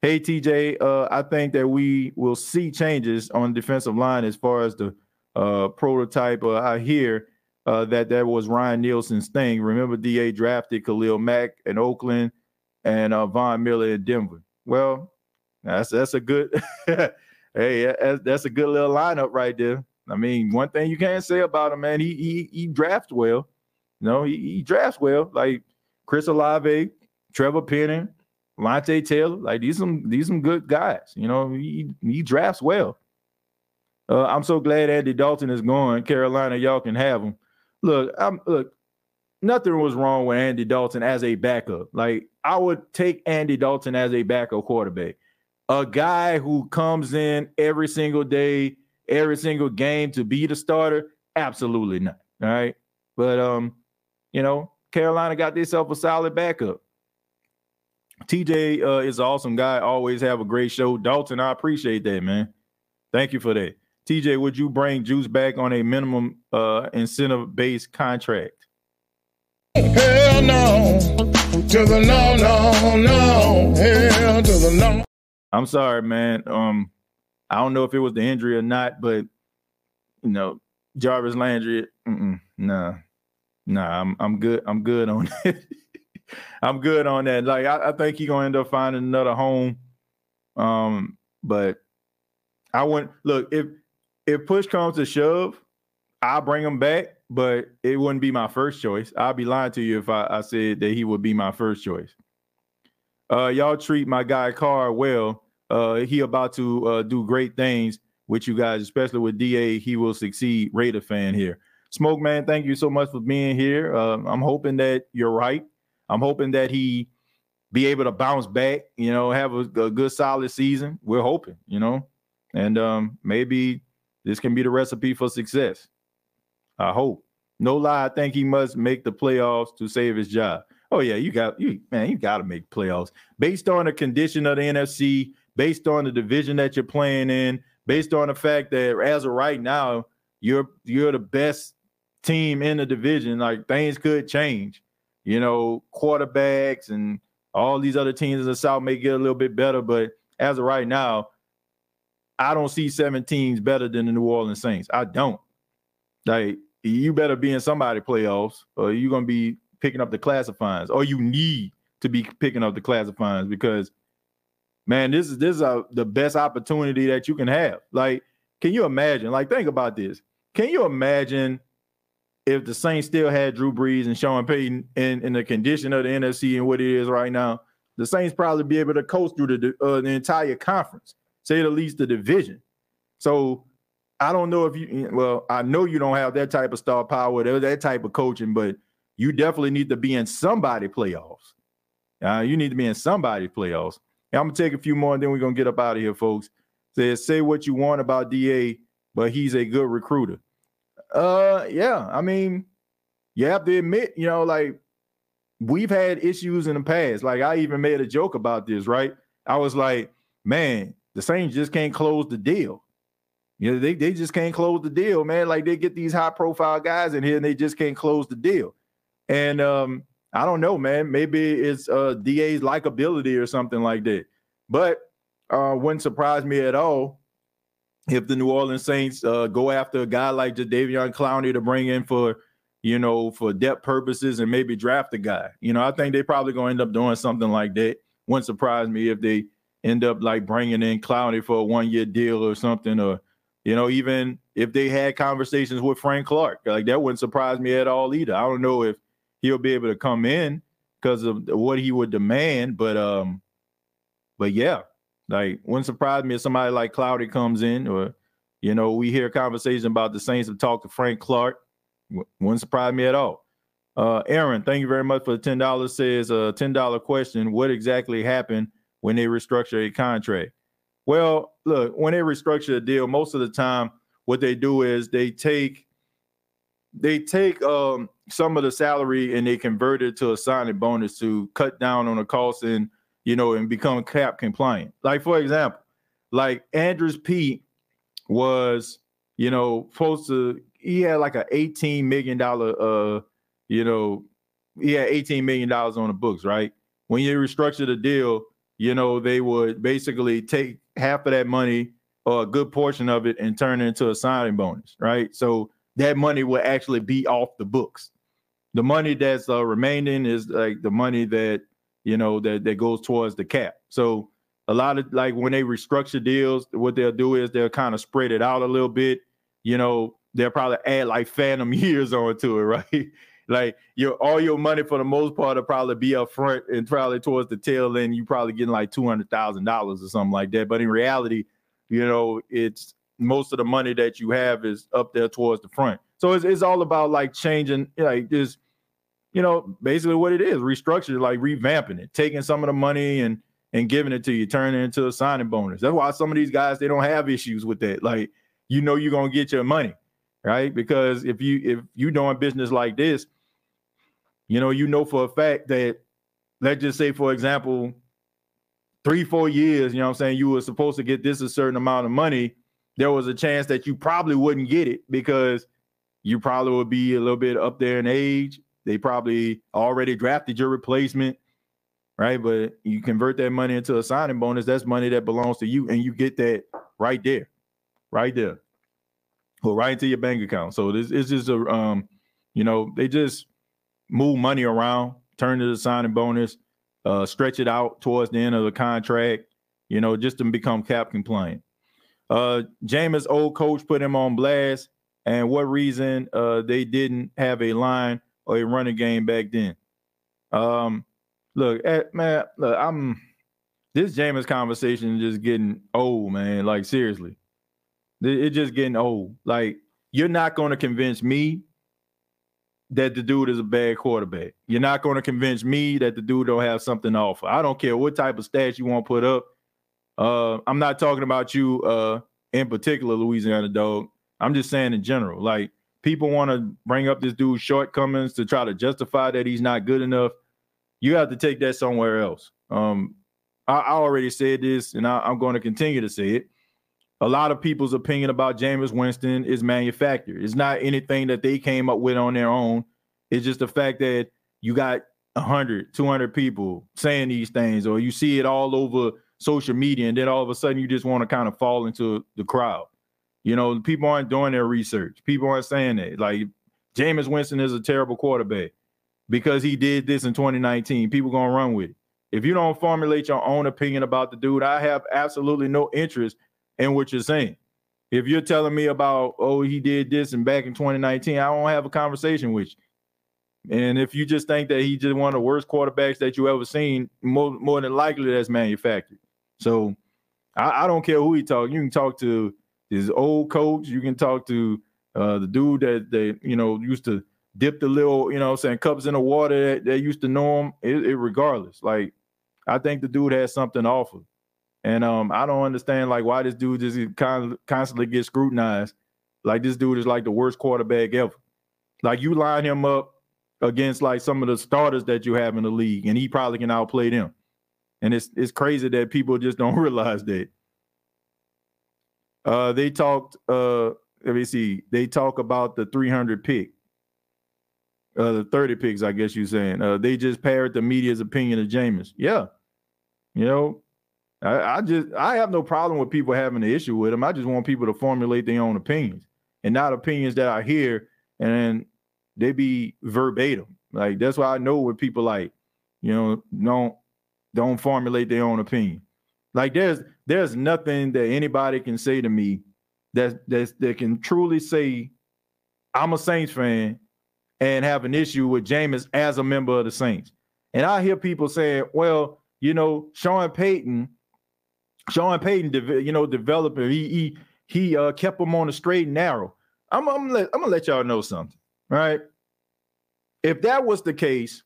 Hey TJ, uh, I think that we will see changes on defensive line as far as the uh, prototype. Uh, I hear uh, that that was Ryan Nielsen's thing. Remember, DA drafted Khalil Mack in Oakland and uh, Von Miller in Denver. Well, that's that's a good. hey, that's, a good little lineup right there. I mean, one thing you can't say about him, man, he he he drafts well. You know, he, he drafts well. Like Chris Olave, Trevor Penning, Alontae Taylor, like these some these some good guys. You know, he he drafts well. Uh, I'm so glad Andy Dalton is gone. Carolina, y'all can have him. Look, I'm look. Nothing was wrong with Andy Dalton as a backup. Like I would take Andy Dalton as a backup quarterback, a guy who comes in every single day, every single game to be the starter. Absolutely not. All right, but um, you know, Carolina got themselves a solid backup. TJ uh, is an awesome guy. Always have a great show. Dalton, I appreciate that, man. Thank you for that. TJ, would you bring Juice back on a minimum uh, incentive based contract?
Hell no. To the no, no, no. Hell to the no.
I'm sorry, man. Um, I don't know if it was the injury or not, but you know, Jarvis Landry, mm nah, nah, I'm I'm good. I'm good on it. I'm good on that. Like I, I think he's gonna end up finding another home. Um, but I wouldn't look if if push comes to shove, I'll bring him back, but it wouldn't be my first choice. I'd be lying to you if I, I said that he would be my first choice. Uh, y'all treat my guy Carr well. Uh, he about to uh, do great things with you guys, especially with DA. He will succeed. Raider fan here. Smoke man, thank you so much for being here. Uh, I'm hoping that you're right. I'm hoping that he be able to bounce back. You know, have a, a good solid season. We're hoping. You know, and um, maybe this can be the recipe for success. I hope. No lie, I think he must make the playoffs to save his job. Oh yeah, you got you man, you got to make playoffs based on the condition of the NFC, based on the division that you're playing in, based on the fact that as of right now, you're you're the best team in the division. Like things could change. You know, quarterbacks and all these other teams in the South may get a little bit better, but as of right now, I don't see seven teams better than the New Orleans Saints. I don't. Like you better be in somebody playoffs, or you're gonna be picking up the classifyings, or you need to be picking up the classifyings because, man, this is this is a, the best opportunity that you can have. Like, can you imagine? Like, think about this. Can you imagine if the Saints still had Drew Brees and Sean Payton in, in the condition of the NFC and what it is right now? The Saints probably be able to coast through the uh, the entire conference say the least, the division. So I don't know if you, well, I know you don't have that type of star power, that type of coaching, but you definitely need to be in somebody playoffs. Uh, you need to be in somebody playoffs. And I'm gonna take a few more, and then we're gonna get up out of here, folks. Says say what you want about Da, but he's a good recruiter. Uh, yeah, I mean, you have to admit, you know, like we've had issues in the past. Like I even made a joke about this, right? I was like, man, the Saints just can't close the deal. You know, they, they just can't close the deal, man. Like they get these high profile guys in here and they just can't close the deal. And um, I don't know, man. Maybe it's uh DA's likability or something like that. But uh wouldn't surprise me at all if the New Orleans Saints uh, go after a guy like Jadeveon Clowney to bring in for, you know, for depth purposes and maybe draft a guy. You know, I think they probably gonna end up doing something like that. Wouldn't surprise me if they end up like bringing in Clowney for a one year deal or something, or you know, even if they had conversations with Frank Clark, like that wouldn't surprise me at all either. I don't know if he'll be able to come in because of what he would demand, but um, but yeah, like wouldn't surprise me if somebody like Clowney comes in, or you know, we hear conversation about the Saints have talked to Frank Clark. Wouldn't surprise me at all. Uh, Aaron, thank you very much for the ten dollars. Says a ten dollar question: What exactly happened when they restructure a contract? Well, look, when they restructure a deal, most of the time what they do is they take they take um some of the salary and they convert it to a signing bonus to cut down on the cost and you know and become cap compliant. Like for example, like Andrus Peat was you know supposed to he had like a 18 million dollar uh you know he had 18 million dollars on the books right when you restructure the deal you know they would basically take half of that money or a good portion of it and turn it into a signing bonus right? So that money will actually be off the books. The money that's uh, remaining is like the money that you know that that goes towards the cap. So a lot of like when they restructure deals what they'll do is they'll kind of spread it out a little bit. You know they'll probably add like phantom years onto it, right? Like your all your money for the most part will probably be up front and probably towards the tail end, you probably getting like two hundred thousand dollars or something like that. But in reality, you know, it's most of the money that you have is up there towards the front. So it's it's all about like changing, like just you know, basically what it is, restructuring, like revamping it, taking some of the money and and giving it to you, turning it into a signing bonus. That's why some of these guys they don't have issues with that. Like you know you're gonna get your money, right? Because if you if you doing business like this, you know you know for a fact that let's just say for example, three four years, you know I'm saying you were supposed to get this a certain amount of money. There was a chance that you probably wouldn't get it because you probably would be a little bit up there in age. They probably already drafted your replacement, right? But you convert that money into a signing bonus. That's money that belongs to you, and you get that right there right there. Go right into your bank account. So this is just a um, you know, they just move money around, turn to a signing bonus, uh, stretch it out towards the end of the contract, you know, just to become cap compliant. Uh Jameis old coach put him on blast, and what reason uh they didn't have a line or a running game back then. Um look at eh, man, look, I'm this Jameis conversation is just getting old, man. Like seriously. It's just getting old. Like you're not going to convince me that the dude is a bad quarterback. You're not going to convince me that the dude don't have something to offer. I don't care what type of stats you want to put up. Uh, I'm not talking about you uh, in particular, Louisiana dog. I'm just saying in general. Like people want to bring up this dude's shortcomings to try to justify that he's not good enough. You have to take that somewhere else. Um, I, I already said this, and I, I'm going to continue to say it a lot of people's opinion about Jameis Winston is manufactured. It's not anything that they came up with on their own. It's just the fact that you got 100, 200 people saying these things, or you see it all over social media, and then all of a sudden you just want to kind of fall into the crowd. You know, people aren't doing their research. People aren't saying that. Like, Jameis Winston is a terrible quarterback because he did this in 2019. People gonna run with it. If you don't formulate your own opinion about the dude, I have absolutely no interest in what you're saying. If you're telling me about, oh, he did this and back in 2019, I won't have a conversation with you. And if you just think that he's just one of the worst quarterbacks that you ever seen, more, more than likely that's manufactured. So I, I don't care who he talk. You can talk to his old coach. You can talk to uh, the dude that they, you know, used to dip the little, you know, saying cups in the water that, that used to know him. It, it, regardless, like I think the dude has something to offer. And um, I don't understand like why this dude just of constantly gets scrutinized. Like this dude is like the worst quarterback ever. Like you line him up against like some of the starters that you have in the league, and he probably can outplay them. And it's it's crazy that people just don't realize that. Uh, they talked. Uh, let me see. They talk about the 300 pick, uh, the 30 picks. I guess you're saying. Uh, they just parrot the media's opinion of Jameis. Yeah, you know, I, I, just I have no problem with people having an issue with them. I just want people to formulate their own opinions and not opinions that I hear and they be verbatim. Like that's why I know what people like, you know, don't don't formulate their own opinion. Like there's there's nothing that anybody can say to me that that that can truly say I'm a Saints fan and have an issue with Jameis as a member of the Saints. And I hear people saying, well, you know, Sean Payton Sean Payton, you know, developer, he he he uh, kept him on the straight and narrow. I'm I'm, I'm gonna let y'all know something, right? If that was the case,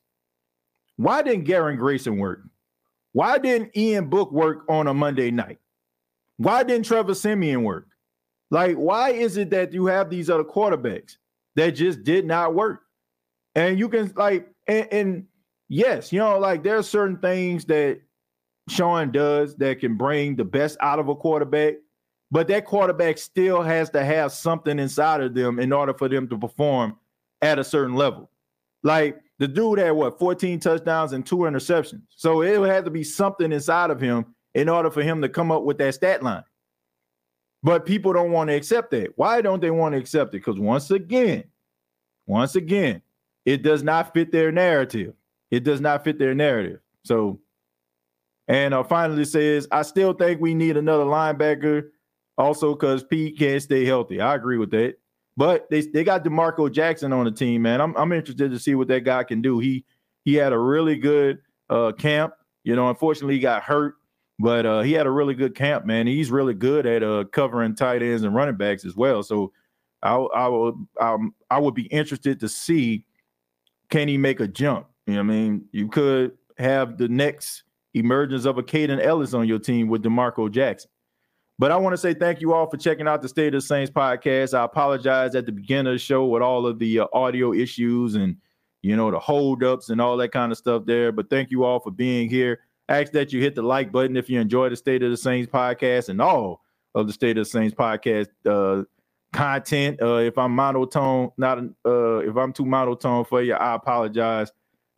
why didn't Garrett Grayson work? Why didn't Ian Book work on a Monday night? Why didn't Trevor Siemian work? Like, why is it that you have these other quarterbacks that just did not work? And you can like and, and yes, you know, like there are certain things that Sean does that can bring the best out of a quarterback, but that quarterback still has to have something inside of them in order for them to perform at a certain level. Like the dude had what 14 touchdowns and two interceptions. So it have to be something inside of him in order for him to come up with that stat line. But people don't want to accept that. Why don't they want to accept it? Because once again, once again, it does not fit their narrative. It does not fit their narrative. So, and uh, finally says, I still think we need another linebacker. Also, because Pete can't stay healthy. I agree with that. But they they got D'Marco Jackson on the team, man. I'm I'm interested to see what that guy can do. He he had a really good uh, camp. You know, unfortunately, he got hurt, but uh, he had a really good camp, man. He's really good at uh, covering tight ends and running backs as well. So I I would um, I would be interested to see can he make a jump. You know what I mean? You could have the next emergence of a Kaden Elliss on your team with D'Marco Jackson. But I want to say thank you all for checking out the State of the Saints podcast. I apologize at the beginning of the show with all of the uh, audio issues and you know the holdups and all that kind of stuff there. But thank you all for being here. I ask that you hit the like button if you enjoy the State of the Saints podcast and all of the State of the Saints podcast uh, content. Uh, if I'm monotone, not uh, if I'm too monotone for you, I apologize.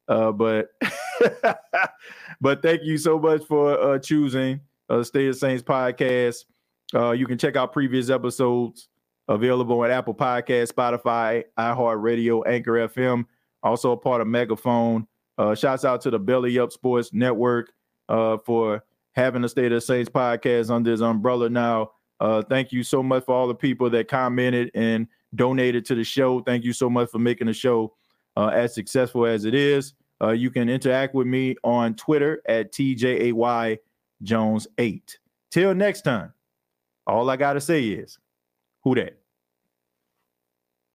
Uh, but but thank you so much for uh, choosing uh, State of Saints podcast. Uh, you can check out previous episodes available on Apple Podcast, Spotify, iHeartRadio, Anchor FM. Also a part of Megaphone. Uh, shouts out to the Belly Up Sports Network uh, for having the State of Saints podcast under his umbrella now. Uh, thank you so much for all the people that commented and donated to the show. Thank you so much for making the show uh, as successful as it is. Uh, you can interact with me on Twitter at TJAY Jones 8. Till next time, all I got to say is, who that?